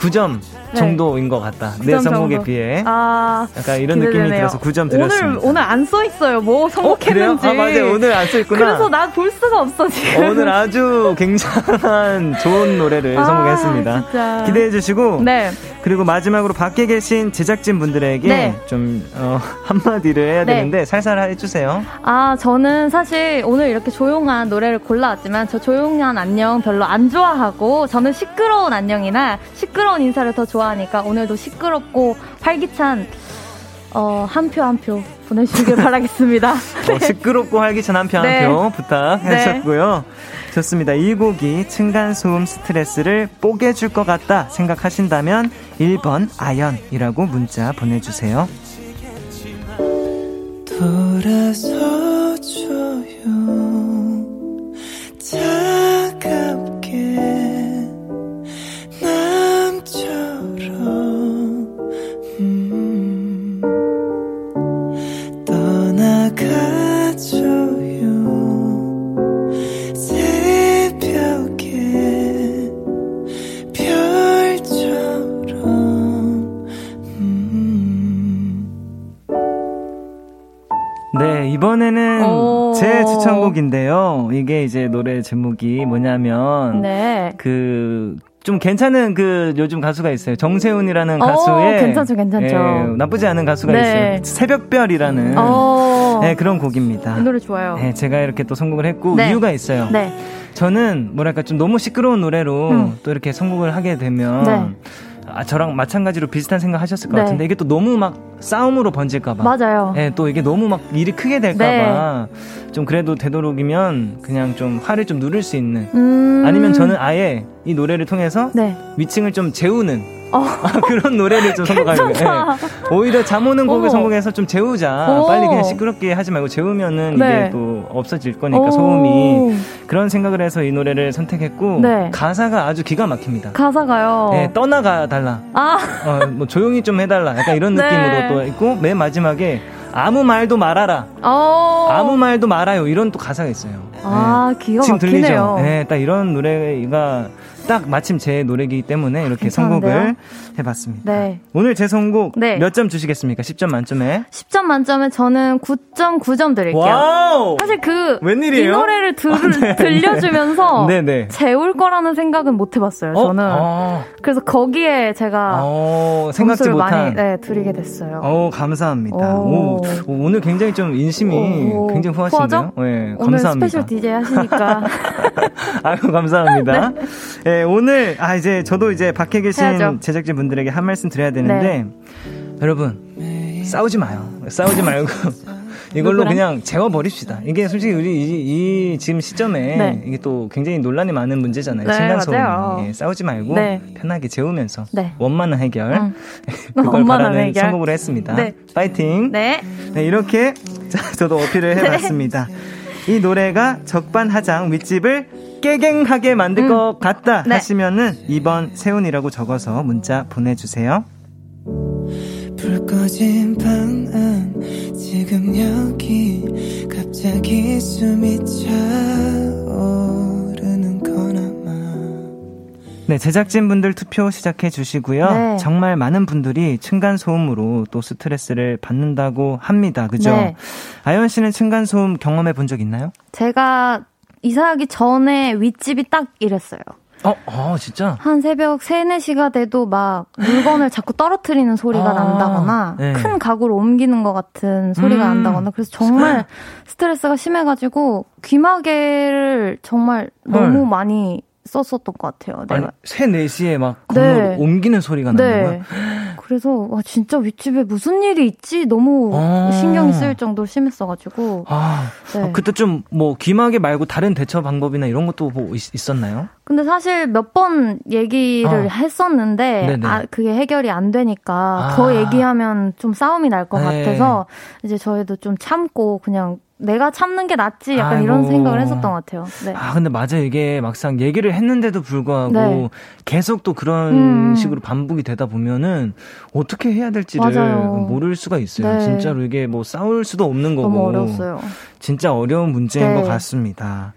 9점 네. 정도인 것 같다. 내 선곡에 정도. 비해. 아, 약간 이런 기대되네요. 느낌이 들어서 9점 드렸습니다. 오늘, 오늘 안 써 있어요. 뭐 선곡했는지. 어, 아, 맞아요. 오늘 안 써 있구나. 그래서 나 볼 수가 없어, 지금. 오늘 아주 굉장한 좋은 노래를 아, 선곡했습니다. 진짜. 기대해 주시고. 네. 그리고 마지막으로 밖에 계신 제작진 분들에게 네. 좀 어, 한마디를 해야 네. 되는데 살살 해주세요. 아 저는 사실 오늘 이렇게 조용한 노래를 골라왔지만 저 조용한 안녕 별로 안 좋아하고 저는 시끄러운 안녕이나 시끄러운 인사를 더 좋아하니까 오늘도 시끄럽고 활기찬 어, 한 표 한 표 보내주시길 바라겠습니다. 네. 어, 시끄럽고 활기찬 한 표 한표 네. 부탁하셨고요. 네. 좋습니다. 이 곡이 층간소음 스트레스를 뽀개줄 것 같다 생각하신다면 1번 아연이라고 문자 보내주세요. 돌아서 줘요 차갑게 이번에는 제 추천곡인데요. 이게 이제 노래 제목이 뭐냐면 네. 그좀 괜찮은 그 요즘 가수가 있어요. 정세훈이라는 가수의 괜찮죠, 괜찮죠. 예, 나쁘지 않은 가수가 네. 있어요. 새벽별이라는 네, 그런 곡입니다. 이 노래 좋아요. 네, 제가 이렇게 또 선곡을 했고 네. 이유가 있어요. 네. 저는 뭐랄까 좀 너무 시끄러운 노래로 음. 또 이렇게 선곡을 하게 되면 네. 아, 저랑 마찬가지로 비슷한 생각 하셨을 것 네. 같은데 이게 또 너무 막 싸움으로 번질까봐. 맞아요. 네, 또 이게 너무 막 일이 크게 될까봐 네. 좀 그래도 되도록이면 그냥 좀 화를 좀 누를 수 있는 음... 아니면 저는 아예 이 노래를 통해서 네. 위층을 좀 재우는 어. 아, 그런 노래를 좀 거예요. 네. 오히려 잠 오는 곡을 어. 선곡해서 좀 재우자. 오. 빨리 그냥 시끄럽게 하지 말고 재우면은 네. 이게 또 없어질 거니까 오. 소음이 그런 생각을 해서 이 노래를 선택했고 네. 가사가 아주 기가 막힙니다. 가사가요. 네, 떠나가 달라. 아, 어, 뭐 조용히 좀 해달라. 약간 이런 네. 느낌으로 또 있고 맨 마지막에 아무 말도 말아라. 어. 아무 말도 말아요. 이런 또 가사가 있어요. 아, 네. 기가 막히네요. 지금 들리죠? 네, 딱 이런 노래가 딱 마침 제 노래이기 때문에 이렇게 괜찮은데요? 선곡을 해봤습니다. 네. 오늘 제 선곡 네. 몇점 주시겠습니까? 10점 만점에? 10점 만점에 저는 9.9점 드릴게요. 와우! 사실 그, 웬일이에요? 이 노래를 들, 아, 네. 들려주면서 네네. 재울 거라는 생각은 못 해봤어요, 어? 저는. 어? 그래서 거기에 제가 어, 생각지 못한 많이 네, 드리게 됐어요. 어, 감사합니다. 오. 오, 늘 굉장히 좀 인심이 오. 굉장히 후하신데요? 네, 감사합니다. 오늘 스페셜 DJ 하시니까. 아유, 감사합니다. 네. 네, 오늘 아 이제 저도 이제 밖에 계신. 제작진 분 들에게 한 말씀 드려야 되는데 네. 여러분 싸우지 마요. 싸우지 말고 이걸로 누구랑? 그냥 재워버립시다. 이게 솔직히 우리 이, 이 지금 시점에 네. 이게 또 굉장히 논란이 많은 문제잖아요. 네, 층간소음. 예, 싸우지 말고 네. 편하게 재우면서 네. 원만한 해결 응. 그걸 바라는 해결. 선곡을 했습니다. 네. 파이팅. 네. 네 이렇게 자, 저도 어필을 네. 해봤습니다. 이 노래가 적반하장 윗집을 깨갱하게 만들 음. 것 같다 네. 하시면은 2번 세훈이라고 적어서 문자 보내주세요. 불 꺼진 방안 지금 여기 갑자기 숨이 차오르는 거나마 네 제작진분들 투표 시작해 주시고요 네. 정말 많은 분들이 층간소음으로 또 스트레스를 받는다고 합니다 그죠 네. 아연 씨는 층간소음 경험해 본 적 있나요? 제가 이사하기 전에 윗집이 딱 이랬어요. 어, 어, 진짜? 한 새벽 3, 4시가 돼도 막 물건을 자꾸 떨어뜨리는 소리가 아, 난다거나 네. 큰 가구를 옮기는 것 같은 소리가 음. 난다거나 그래서 정말 스트레스가 심해가지고 귀마개를 정말 너무 헐. 많이 썼었던 것 같아요. 내가. 아니, 3, 4시에 막 건물 네. 옮기는 소리가 나는 네. 거야? 그래서 와 진짜 윗집에 무슨 일이 있지 너무 아~ 신경이 쓰일 정도로 심했어가지고 아, 네. 아, 그때 좀 뭐 귀마개 말고 다른 대처 방법이나 이런 것도 뭐 있, 었나요 근데 사실 몇 번 얘기를 아. 했었는데 아, 그게 해결이 안 되니까 아. 더 얘기하면 좀 싸움이 날 것 같아서 이제 저희도 좀 참고 그냥 내가 참는 게 낫지 약간 아이고. 이런 생각을 했었던 것 같아요. 네. 아 근데 맞아 이게 막상 얘기를 했는데도 불구하고 네. 계속 또 그런 음. 식으로 반복이 되다 보면은 어떻게 해야 될지를 맞아요. 모를 수가 있어요. 네. 진짜로 이게 뭐 싸울 수도 없는 거고 어려웠어요. 진짜 어려운 문제인 것 네. 같습니다.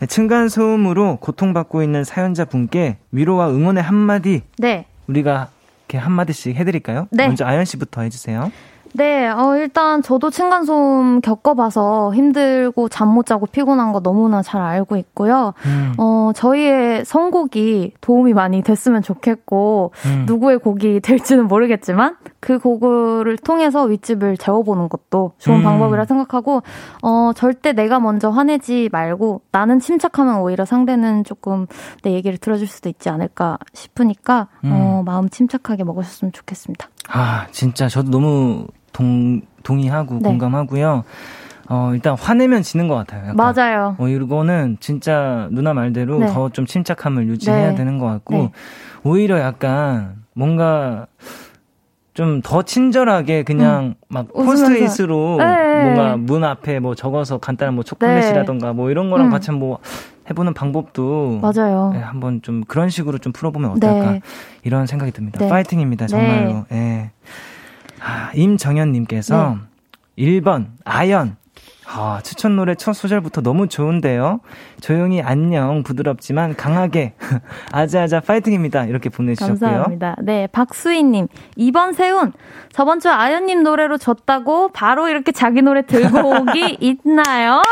네, 층간 소음으로 고통받고 있는 사연자 분께 위로와 응원의 한마디 네. 우리가 이렇게 한마디씩 해드릴까요? 네. 먼저 아연 씨부터 해주세요. 네, 어, 일단 저도 층간소음 겪어봐서 힘들고 잠 못 자고 피곤한 거 너무나 잘 알고 있고요. 음. 어, 저희의 선곡이 도움이 많이 됐으면 좋겠고, 음. 누구의 곡이 될지는 모르겠지만, 그 곡을 통해서 윗집을 재워보는 것도 좋은 음. 방법이라 생각하고, 어, 절대 내가 먼저 화내지 말고, 나는 침착하면 오히려 상대는 조금 내 얘기를 들어줄 수도 있지 않을까 싶으니까, 어, 음. 마음 침착하게 먹으셨으면 좋겠습니다. 아, 진짜 저도 너무 동, 동의하고 네. 공감하고요. 어, 일단 화내면 지는 것 같아요. 약간. 맞아요. 어, 이거는 진짜 누나 말대로 네. 더좀 침착함을 유지해야 네. 되는 것 같고, 네. 오히려 약간 뭔가 좀 더 친절하게 그냥 음. 막 포스트잇으로 네. 뭔가 문 앞에 뭐 적어서 간단한 뭐 초콜릿이라던가 뭐 이런 거랑 음. 같이 뭐 해보는 방법도 맞아요. 네, 한번 좀 그런 식으로 좀 풀어보면 어떨까 네. 이런 생각이 듭니다. 파이팅입니다, 정말로. 예. 아, 임정현님께서 네. 1번, 아연. 아, 추천 노래 첫 소절부터 너무 좋은데요. 조용히 안녕, 부드럽지만 강하게. 아자아자 파이팅입니다. 이렇게 보내주셨고요. 감사합니다. 네, 박수희님. 2번 세운. 저번 주 아연님 노래로 졌다고 바로 이렇게 자기 노래 들고 오기 있나요?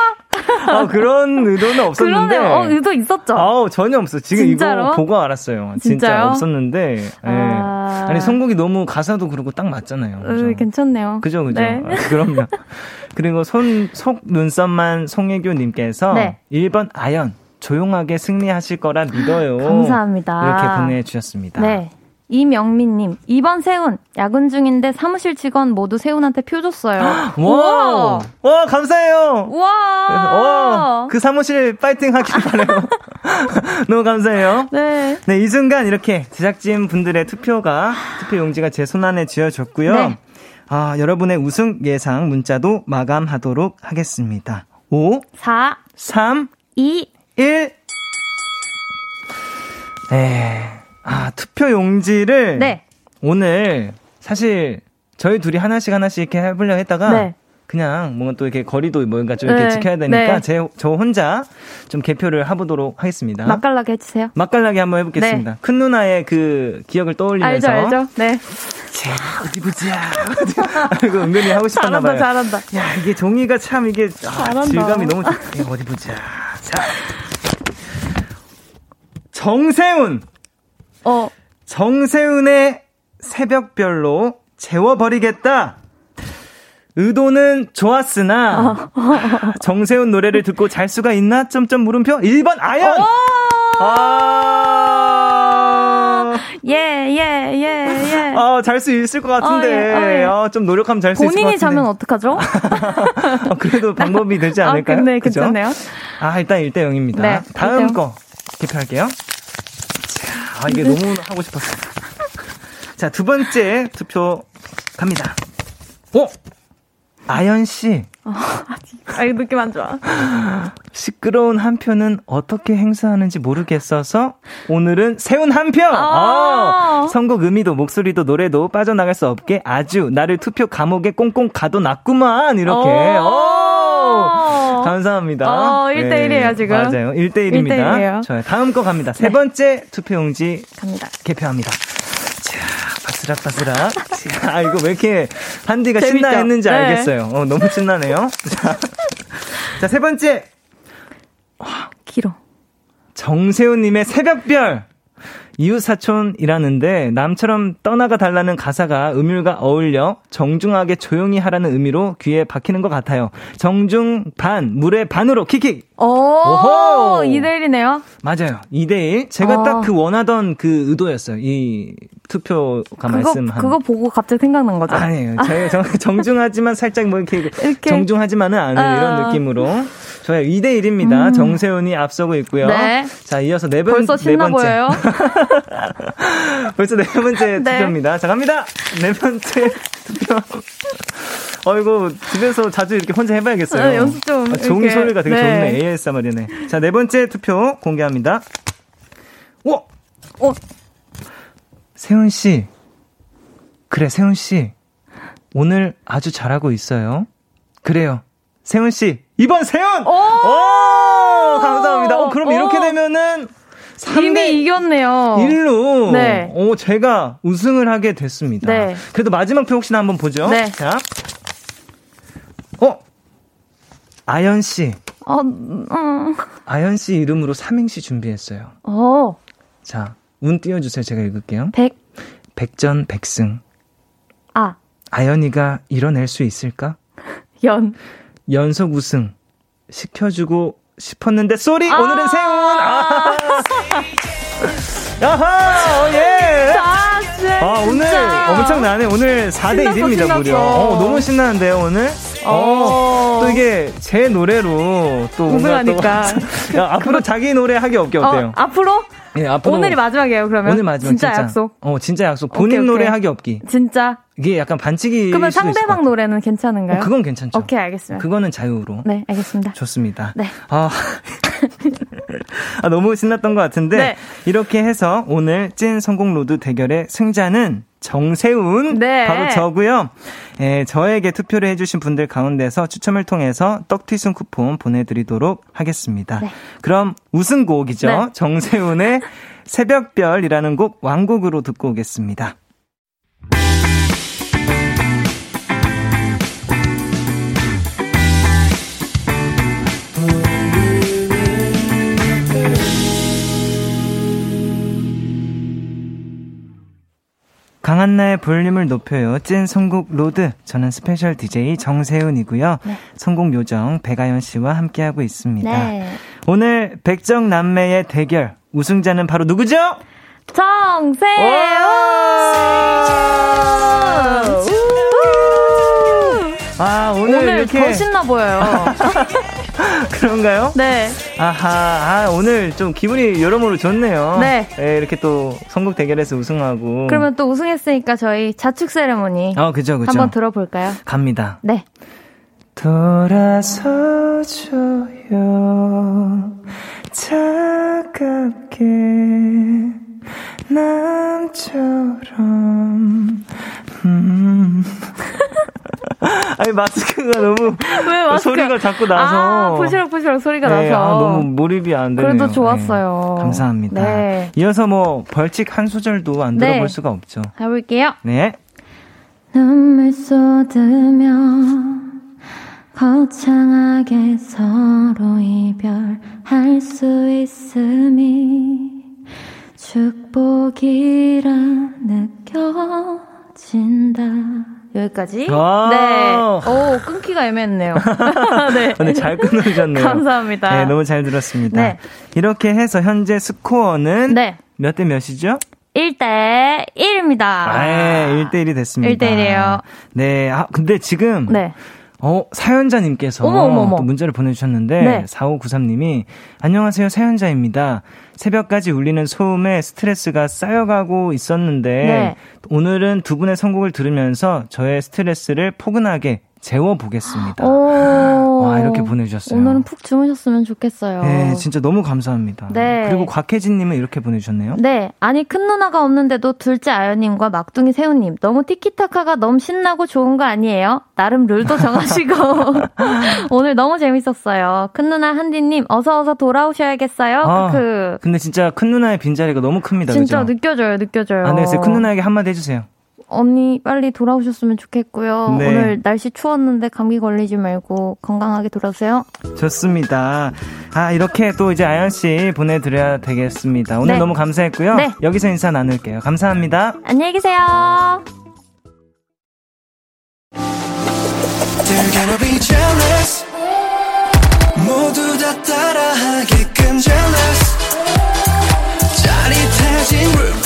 아, 그런 의도는 없었는데. 그러네. 어, 의도 있었죠. 아우, 전혀 없어. 지금 진짜로? 이거 보고 알았어요. 진짜요? 진짜 없었는데. 예. 아... 아니, 선곡이 너무 가사도 그렇고 딱 맞잖아요. 으, 괜찮네요. 그죠, 그죠. 네. 아, 그럼요. 그리고 손, 속 눈썹만 송혜교님께서 네. 1번 아연. 조용하게 승리하실 거라 믿어요. 감사합니다. 이렇게 보내주셨습니다. 네. 이명민님, 이번 세훈, 야근 중인데 사무실 직원 모두 세훈한테 표 줬어요. 와, 와, 감사해요. 와, 와, 그 사무실 파이팅 하길 바래요. 너무 감사해요. 네. 네, 이 순간 이렇게 제작진 분들의 투표가, 투표 용지가 제 손안에 쥐어졌고요. 네. 아, 여러분의 우승 예상 문자도 마감하도록 하겠습니다. 5, 4, 3, 2, 1. 네. 아, 투표 용지를 네. 오늘 사실 저희 둘이 하나씩 하나씩 이렇게 해보려 했다가 네. 그냥 뭔가 또 이렇게 거리도 뭔가 좀 이렇게 네. 지켜야 되니까 네. 제, 저 혼자 좀 개표를 해보도록 하겠습니다. 맛깔나게 해주세요. 맛깔나게 한번 해보겠습니다. 네. 큰 누나의 그 기억을 떠올리면서. 알죠, 알죠. 네. 자, 어디 보자. 이거 은근히 하고 싶었나 봐요. 잘한다, 잘한다. 야, 이게 종이가 참 이게 아, 질감이 너무 좋. 어디 보자. 자. 정세훈. 어. 정세훈의 새벽별로 재워버리겠다. 의도는 좋았으나 정세훈 노래를 듣고 잘 수가 있나? 점점 물음표 1번 아연. 아. 예, 예, 예, 예. 아, 잘 수 있을 것 같은데. 어, 예, 어, 예. 아, 좀 노력하면 잘 수 있을 것 같은데. 본인이 자면 어떡하죠? 아, 그래도 방법이 되지 아, 않을까요? 아, 네, 괜찮네요. 아, 일단 1대 0입니다. 네, 다음 1대0. 거 개표할게요. 아, 이게 너무 하고 싶었어. 자, 두 번째 투표 갑니다. 오! 아연 씨. 어, 아, 이 느낌 안 좋아. 시끄러운 한 표는 어떻게 행사하는지 모르겠어서 오늘은 세운 한 표. 아~ 어, 선곡 의미도 목소리도 노래도 빠져나갈 수 없게 아주 나를 투표 감옥에 꽁꽁 가둬놨구만 이렇게. 오~ 감사합니다. 어, 1대1이에요, 네, 지금. 맞아요. 1대1입니다. 1대1이에요. 좋아요. 다음 거 갑니다. 세 네. 번째 투표용지 갑니다. 개표합니다. 바스락 바스락. 아 이거 왜 이렇게 한디가 신나 했는지 네. 알겠어요. 어, 너무 신나네요. 자, 세 번째. 와, 길어. 정세훈님의 새벽별. 이웃 사촌이라는데 남처럼 떠나가 달라는 가사가 음율과 어울려 정중하게 조용히 하라는 의미로 귀에 박히는 것 같아요. 정중 반, 물의 반으로 킥킥. 오, 오호! 2대1이네요. 맞아요. 2대1. 제가 어. 딱그 원하던 그 의도였어요. 이 투표가 말씀한. 그거 보고 갑자기 생각난 거죠? 아니에요. 제 정, 중하지만 살짝 뭐 이렇게, 이렇게. 정중하지만은 않은 어. 이런 느낌으로. 저희 2대 1입니다. 음. 정세훈이 앞서고 있고요. 네. 자, 이어서 네, 번, 벌써 네 번째. 벌써 네 번째 네. 투표입니다. 자, 갑니다. 네 번째 투표. 어이구, 집에서 자주 이렇게 혼자 해봐야겠어요. 아, 연습 좀. 아, 종이 소리가 되게 네. 좋네. ASMR이네. 자, 네 번째 투표 공개합니다. 오! 어? 세훈 씨. 그래, 세훈 씨. 오늘 아주 잘하고 있어요. 그래요. 세훈 씨. 이번 세훈! 오! 오! 감사합니다. 어, 그럼 오! 이렇게 되면은 3대 이미 이겼네요. 1로 네. 오, 제가 우승을 하게 됐습니다. 네. 그래도 마지막 표 혹시나 한번 보죠. 네. 자. 어? 아연 씨. 어, 음. 아연 씨 이름으로 삼행시 준비했어요. 어. 자, 운 띄워 주세요. 제가 읽을게요. 백. 백전 백승. 아. 아연이가 이뤄낼 수 있을까? 연. 연속 우승 시켜주고 싶었는데 쏘리 아~ 오늘은 세훈 아~ 야하 어, 예. 아 오늘 엄청나네 오늘 4대 1입니다 무려 어, 너무 신나는데요 오늘 어, 어, 또 이게 제 노래로 또 우승하니까 야, 앞으로 자기 노래 하기 없게 어때요? 어, 앞으로 네, 앞으로 오늘이 마지막이에요. 그러면 오늘 마지막 진짜, 진짜. 약속. 어, 진짜 약속. 본인 오케이, 노래 하기 없기. 진짜. 이게 약간 반칙이. 그러면 상대방 노래는 괜찮은가요? 어, 그건 괜찮죠. 오케이, 알겠습니다. 그거는 자유로. 네, 알겠습니다. 좋습니다. 네. 아, 아 너무 신났던 것 같은데 네. 이렇게 해서 오늘 찐 선곡 road 대결의 승자는 정세훈 네. 바로 저고요. 예, 저에게 투표를 해주신 분들 가운데서 추첨을 통해서 떡튀순 쿠폰 보내드리도록 하겠습니다. 네. 그럼 우승곡이죠. 네. 정세훈의 새벽별이라는 곡 완곡으로 듣고 오겠습니다. 강한나의 볼륨을 높여요. 찐 선곡 road. 저는 스페셜 DJ 정세훈이고요. 네. 선곡 요정 배가연 씨와 함께하고 있습니다. 네. 오늘 백정 남매의 대결. 우승자는 바로 누구죠? 정세훈! 아, 오늘, 오늘 이렇게. 더 신나 보여요. 그런가요? 네. 아하, 아, 오늘 좀 기분이 여러모로 좋네요. 네. 이렇게 또 선곡 대결에서 우승하고. 그러면 또 우승했으니까 저희 자축 세레모니 어, 그죠, 그죠. 한번 들어볼까요? 갑니다. 네. 돌아서줘요 차갑게 남처럼 음. 아니 마스크가 너무 왜 마스크? 소리가 자꾸 나서 아, 부시럭부시럭 소리가 네, 나서. 아, 너무 몰입이 안 되네요. 그래도 좋았어요. 네, 감사합니다. 네. 이어서 뭐 벌칙 한 소절도 안 네. 들어볼 수가 없죠. 가볼게요. 네. 눈물 쏟으며 거창하게 서로 이별할 수 있음이 축복이라 느껴진다. 여기까지. 와. 네. 오, 끊기가 애매했네요. 네. 오늘 잘 끊으셨네요. 감사합니다. 네, 너무 잘 들었습니다. 네. 이렇게 해서 현재 스코어는 네. 몇 대 몇이죠? 1대 1입니다. 아, 1대 1이 됐습니다. 1대 1이에요. 네, 아, 근데 지금 네. 어, 사연자님께서 어머, 어머, 어머. 또 문자를 보내주셨는데, 네. 4593님이, 안녕하세요, 사연자입니다. 새벽까지 울리는 소음에 스트레스가 쌓여가고 있었는데, 네. 오늘은 두 분의 선곡을 들으면서 저의 스트레스를 포근하게 재워보겠습니다. 오. 와, 이렇게 보내주셨어요. 오늘은 푹 주무셨으면 좋겠어요. 네, 진짜 너무 감사합니다. 네. 그리고 곽혜진님은 이렇게 보내주셨네요. 네. 아니, 큰 누나가 없는데도 둘째 아연님과 막둥이 세훈님. 너무 티키타카가 너무 신나고 좋은 거 아니에요? 나름 룰도 정하시고. 오늘 너무 재밌었어요. 큰 누나 한디님, 어서어서 돌아오셔야겠어요. 아, 그, 근데 진짜 큰 누나의 빈자리가 너무 큽니다. 진짜 그죠? 느껴져요, 느껴져요. 안 되겠어요. 큰 누나에게 한마디 해주세요. 언니, 빨리 돌아오셨으면 좋겠고요. 네. 오늘 날씨 추웠는데 감기 걸리지 말고 건강하게 돌아오세요. 좋습니다. 아, 이렇게 또 이제 아연 씨 보내드려야 되겠습니다. 오늘 네. 너무 감사했고요. 네. 여기서 인사 나눌게요. 감사합니다. 안녕히 계세요. 짜릿해진 room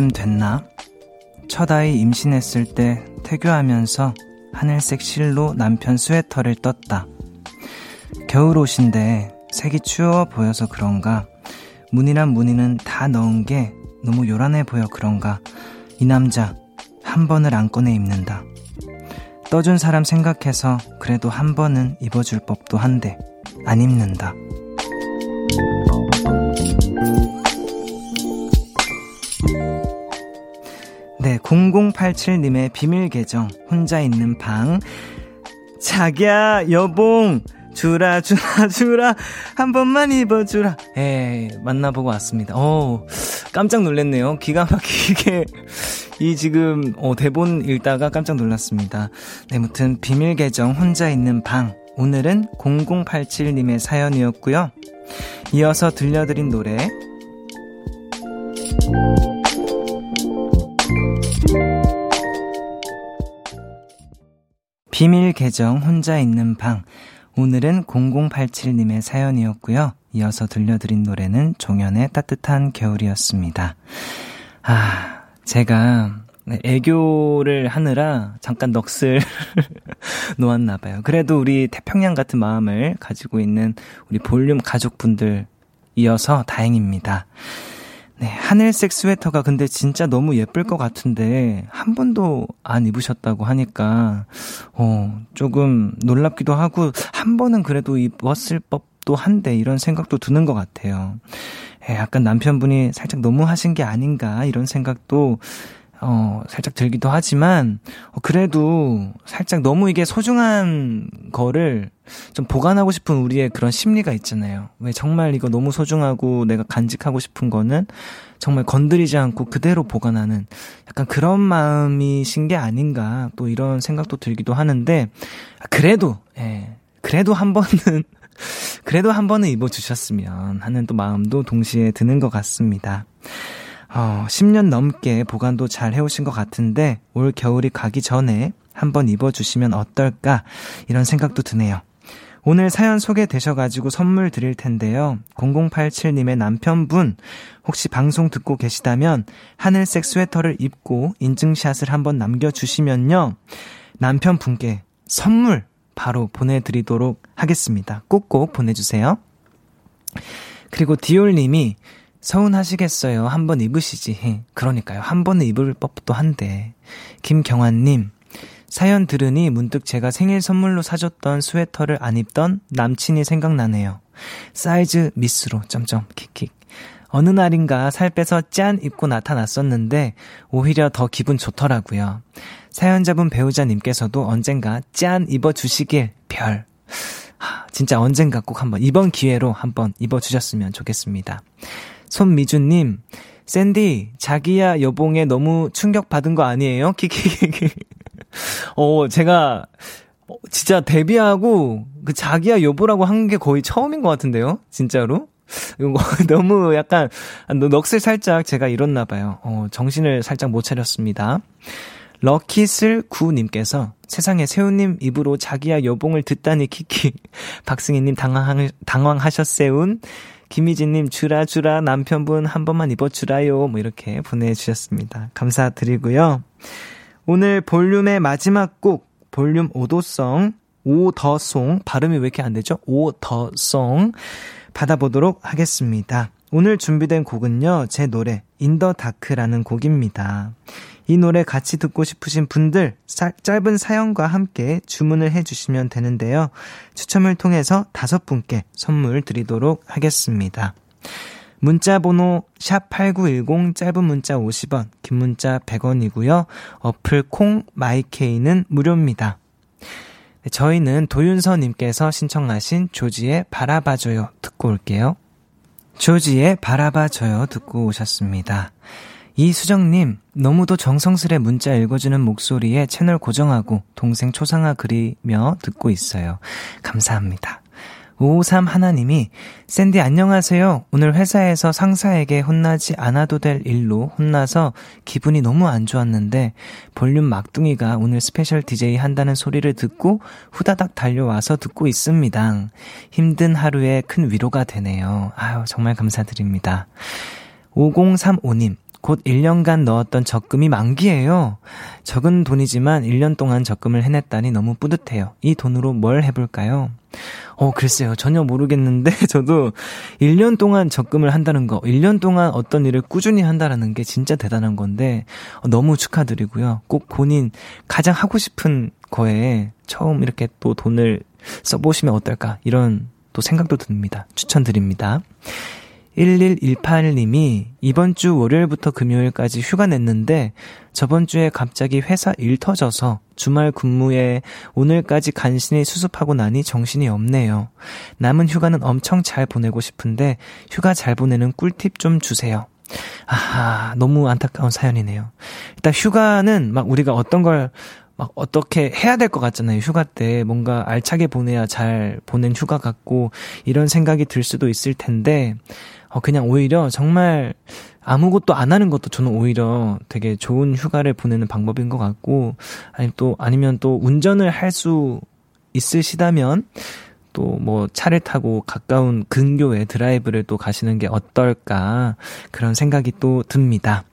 년쯤 됐나? 첫 아이 임신했을 때 태교하면서 하늘색 실로 남편 스웨터를 떴다. 겨울 옷인데 색이 추워 보여서 그런가? 무늬란 무늬는 다 넣은 게 너무 요란해 보여 그런가? 이 남자 한 번을 안 꺼내 입는다. 떠준 사람 생각해서 그래도 한 번은 입어줄 법도 한데 안 입는다. 0087님의 비밀 계정, 혼자 있는 방. 자기야, 여봉, 주라, 주라, 주라, 한 번만 입어주라. 예, 만나보고 왔습니다. 어 깜짝 놀랐네요. 기가 막히게, 이 지금, 어, 대본 읽다가 깜짝 놀랐습니다. 네, 무튼, 비밀 계정, 혼자 있는 방. 오늘은 0087님의 사연이었고요. 이어서 들려드린 노래, 비밀 계정 혼자 있는 방. 오늘은 0087님의 사연이었고요. 이어서 들려드린 노래는 종현의 따뜻한 겨울이었습니다. 아, 제가 네, 애교를 하느라 잠깐 넋을 놓았나 봐요. 그래도 우리 태평양 같은 마음을 가지고 있는 우리 볼륨 가족분들 이어서 다행입니다. 네, 하늘색 스웨터가 근데 진짜 너무 예쁠 것 같은데, 한 번도 안 입으셨다고 하니까, 어, 조금 놀랍기도 하고, 한 번은 그래도 입었을 법도 한데, 이런 생각도 드는 것 같아요. 예, 약간 남편분이 살짝 너무 하신 게 아닌가, 이런 생각도 어, 살짝 들기도 하지만, 어, 그래도 살짝 너무 이게 소중한 거를 좀 보관하고 싶은 우리의 그런 심리가 있잖아요. 왜 정말 이거 너무 소중하고 내가 간직하고 싶은 거는 정말 건드리지 않고 그대로 보관하는 약간 그런 마음이신 게 아닌가 또 이런 생각도 들기도 하는데, 그래도, 예, 그래도 한 번은, 그래도 한 번은 입어주셨으면 하는 또 마음도 동시에 드는 것 같습니다. 어, 10년 넘게 보관도 잘 해오신 것 같은데 올 겨울이 가기 전에 한번 입어주시면 어떨까 이런 생각도 드네요. 오늘 사연 소개되셔가지고 선물 드릴 텐데요. 0087님의 남편분, 혹시 방송 듣고 계시다면 하늘색 스웨터를 입고 인증샷을 한번 남겨주시면요. 남편분께 선물 바로 보내드리도록 하겠습니다. 꼭꼭 보내주세요. 그리고 디올님이 서운하시겠어요. 한 번 입으시지. 그러니까요. 한 번은 입을 법도 한데. 김경환님, 사연 들으니 문득 제가 생일 선물로 사줬던 스웨터를 안 입던 남친이 생각나네요. 사이즈 미스로, 점점, 킥킥. 어느 날인가 살 빼서 짠 입고 나타났었는데 오히려 더 기분 좋더라고요. 사연자분 배우자님께서도 언젠가 짠 입어주시길 별. 하, 진짜 언젠가 꼭 한번 이번 기회로 한번 입어주셨으면 좋겠습니다. 손미주님, 샌디, 자기야 여봉에 너무 충격받은 거 아니에요? 키키키키. 어, 제가, 어, 진짜 데뷔하고, 그 자기야 여보라고 한 게 거의 처음인 것 같은데요? 진짜로? 이거 너무 약간, 넋을 살짝 제가 잃었나 봐요. 어, 정신을 살짝 못 차렸습니다. 럭키슬 구님께서 세상에 세훈님 입으로 자기야 여봉을 듣다니 키키. 박승희님 당황, 당황하셨세운. 김희진님, 주라, 주라, 남편분 한 번만 입어주라요. 뭐 이렇게 보내주셨습니다. 감사드리고요. 오늘 볼륨의 마지막 곡, 볼륨 오도성, order song, 발음이 왜 이렇게 안 되죠? order song, 받아보도록 하겠습니다. 오늘 준비된 곡은요, 제 노래, In the Dark라는 곡입니다. 이 노래 같이 듣고 싶으신 분들 사, 짧은 사연과 함께 주문을 해주시면 되는데요. 추첨을 통해서 다섯 분께 선물 드리도록 하겠습니다. 문자 번호 샵8910 짧은 문자 50원, 긴 문자 100원이고요. 어플 콩 마이케이는 무료입니다. 네, 저희는 도윤서님께서 신청하신 조지의 바라봐줘요 듣고 올게요. 조지의 바라봐줘요 듣고 오셨습니다. 이수정님, 너무도 정성스레 문자 읽어주는 목소리에 채널 고정하고 동생 초상화 그리며 듣고 있어요. 감사합니다. 553 하나님이, 샌디 안녕하세요. 오늘 회사에서 상사에게 혼나지 않아도 될 일로 혼나서 기분이 너무 안 좋았는데, 볼륨 막둥이가 오늘 스페셜 DJ 한다는 소리를 듣고 후다닥 달려와서 듣고 있습니다. 힘든 하루에 큰 위로가 되네요. 아유, 정말 감사드립니다. 5035님, 곧 1년간 넣었던 적금이 만기예요. 적은 돈이지만 1년 동안 적금을 해냈다니 너무 뿌듯해요. 이 돈으로 뭘 해볼까요? 어, 글쎄요. 전혀 모르겠는데, 저도 1년 동안 적금을 한다는 거, 1년 동안 어떤 일을 꾸준히 한다는 게 진짜 대단한 건데, 어, 너무 축하드리고요. 꼭 본인 가장 하고 싶은 거에 처음 이렇게 또 돈을 써보시면 어떨까, 이런 또 생각도 듭니다. 추천드립니다. 1118님이 이번 주 월요일부터 금요일까지 휴가 냈는데 저번 주에 갑자기 회사 일 터져서 주말 근무에 오늘까지 간신히 수습하고 나니 정신이 없네요. 남은 휴가는 엄청 잘 보내고 싶은데 휴가 잘 보내는 꿀팁 좀 주세요. 아하, 너무 안타까운 사연이네요. 일단 휴가는 막 우리가 어떤 걸막 어떻게 해야 될 것 같잖아요. 휴가 때 뭔가 알차게 보내야 잘 보낸 휴가 같고 이런 생각이 들 수도 있을 텐데 어, 그냥 오히려 정말 아무것도 안 하는 것도 저는 오히려 되게 좋은 휴가를 보내는 방법인 것 같고, 아니 또, 아니면 또 운전을 할 수 있으시다면, 또 뭐 차를 타고 가까운 근교에 드라이브를 또 가시는 게 어떨까, 그런 생각이 또 듭니다.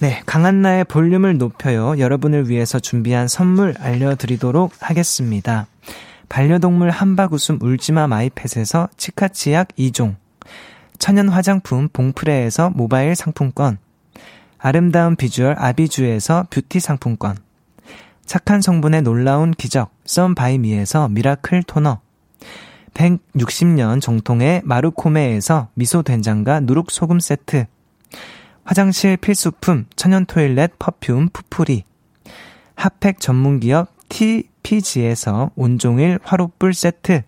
네, 강한나의 볼륨을 높여요. 여러분을 위해서 준비한 선물 알려드리도록 하겠습니다. 반려동물 한바구음 울지마 마이펫에서 치카치약 2종, 천연 화장품 봉프레에서 모바일 상품권, 아름다운 비주얼 아비주에서 뷰티 상품권, 착한 성분의 놀라운 기적 썬바이미에서 miracle 토너, 160년 정통의 마루코메에서 미소 된장과 누룩 소금 세트, 화장실 필수품 천연 toilet perfume 푸풀이 핫팩 전문기업 TPG에서 온종일 화롯불 세트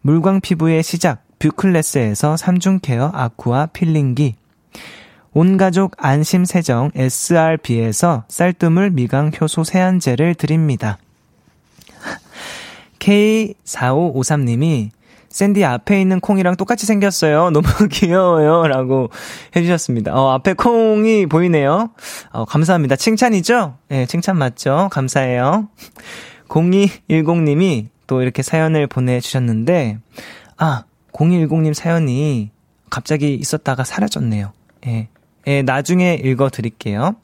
물광 피부의 시작 뷰클래스에서 3중 케어 아쿠아 필링기 온가족 안심세정 SRB에서 쌀뜨물 미강 효소 세안제를 드립니다. K4553님이 샌디 앞에 있는 콩이랑 똑같이 생겼어요. 너무 귀여워요. 라고 해주셨습니다. 어, 앞에 콩이 보이네요. 어, 감사합니다. 칭찬이죠? 예, 네, 칭찬 맞죠? 감사해요. 0210님이 또 이렇게 사연을 보내주셨는데, 아, 0210님 사연이 갑자기 있었다가 사라졌네요. 예. 예, 나중에 읽어 드릴게요.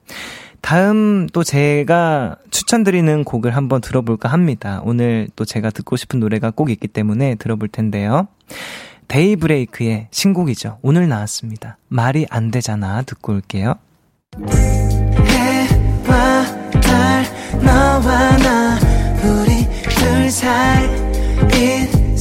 다음 또 제가 추천드리는 곡을 한번 들어볼까 합니다. 오늘 또 제가 듣고 싶은 노래가 꼭 있기 때문에 들어볼 텐데요. 데이브레이크의 신곡이죠. 오늘 나왔습니다. 말이 안 되잖아. 듣고 올게요. 해와 달, 너와 나, 우리 둘 사이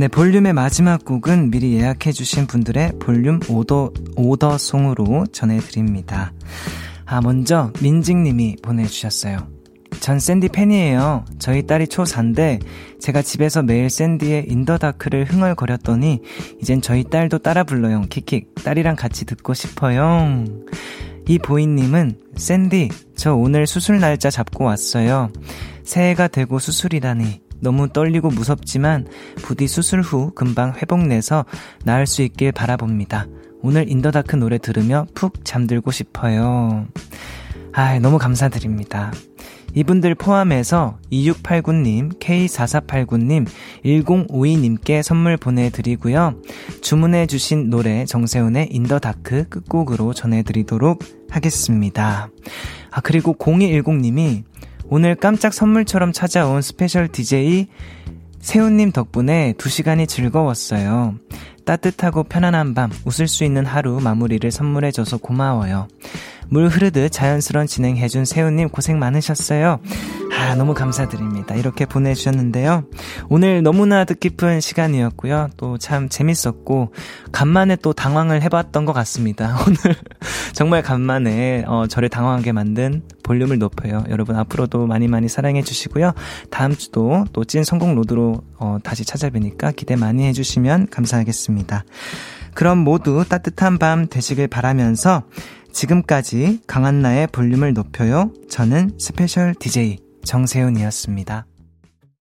네, 볼륨의 마지막 곡은 미리 예약해주신 분들의 볼륨 오더, 오더송으로 전해드립니다. 아, 먼저 민직님이 보내주셨어요. 전 샌디 팬이에요. 저희 딸이 초4인데 제가 집에서 매일 샌디의 In the Dark를 흥얼거렸더니 이젠 저희 딸도 따라 불러요. 킥킥. 딸이랑 같이 듣고 싶어요. 이 보이님은 샌디, 저 오늘 수술 날짜 잡고 왔어요. 새해가 되고 수술이라니. 너무 떨리고 무섭지만 부디 수술 후 금방 회복해서 나을 수 있길 바라봅니다. 오늘 In the Dark 노래 들으며 푹 잠들고 싶어요. 아, 너무 감사드립니다. 이분들 포함해서 2689님, K4489님, 1052님께 선물 보내드리고요. 주문해주신 노래 정세운의 In the Dark 끝곡으로 전해드리도록 하겠습니다. 아, 그리고 0210님이 오늘 깜짝 선물처럼 찾아온 special DJ 세운님 덕분에 2시간이 즐거웠어요. 따뜻하고 편안한 밤, 웃을 수 있는 하루 마무리를 선물해줘서 고마워요. 물 흐르듯 자연스러운 진행해준 세운님 고생 많으셨어요. 아, 너무 감사드립니다. 이렇게 보내주셨는데요. 오늘 너무나 뜻깊은 시간이었고요. 또 참 재밌었고, 간만에 또 당황을 해봤던 것 같습니다. 오늘 정말 간만에, 어, 저를 당황하게 만든 볼륨을 높여요. 여러분 앞으로도 많이 많이 사랑해 주시고요. 다음 주도 또 찐 성공 로드로, 어, 다시 찾아뵈니까 기대 많이 해주시면 감사하겠습니다. 그럼 모두 따뜻한 밤 되시길 바라면서 지금까지 강한나의 볼륨을 높여요. 저는 스페셜 DJ 정세훈이었습니다.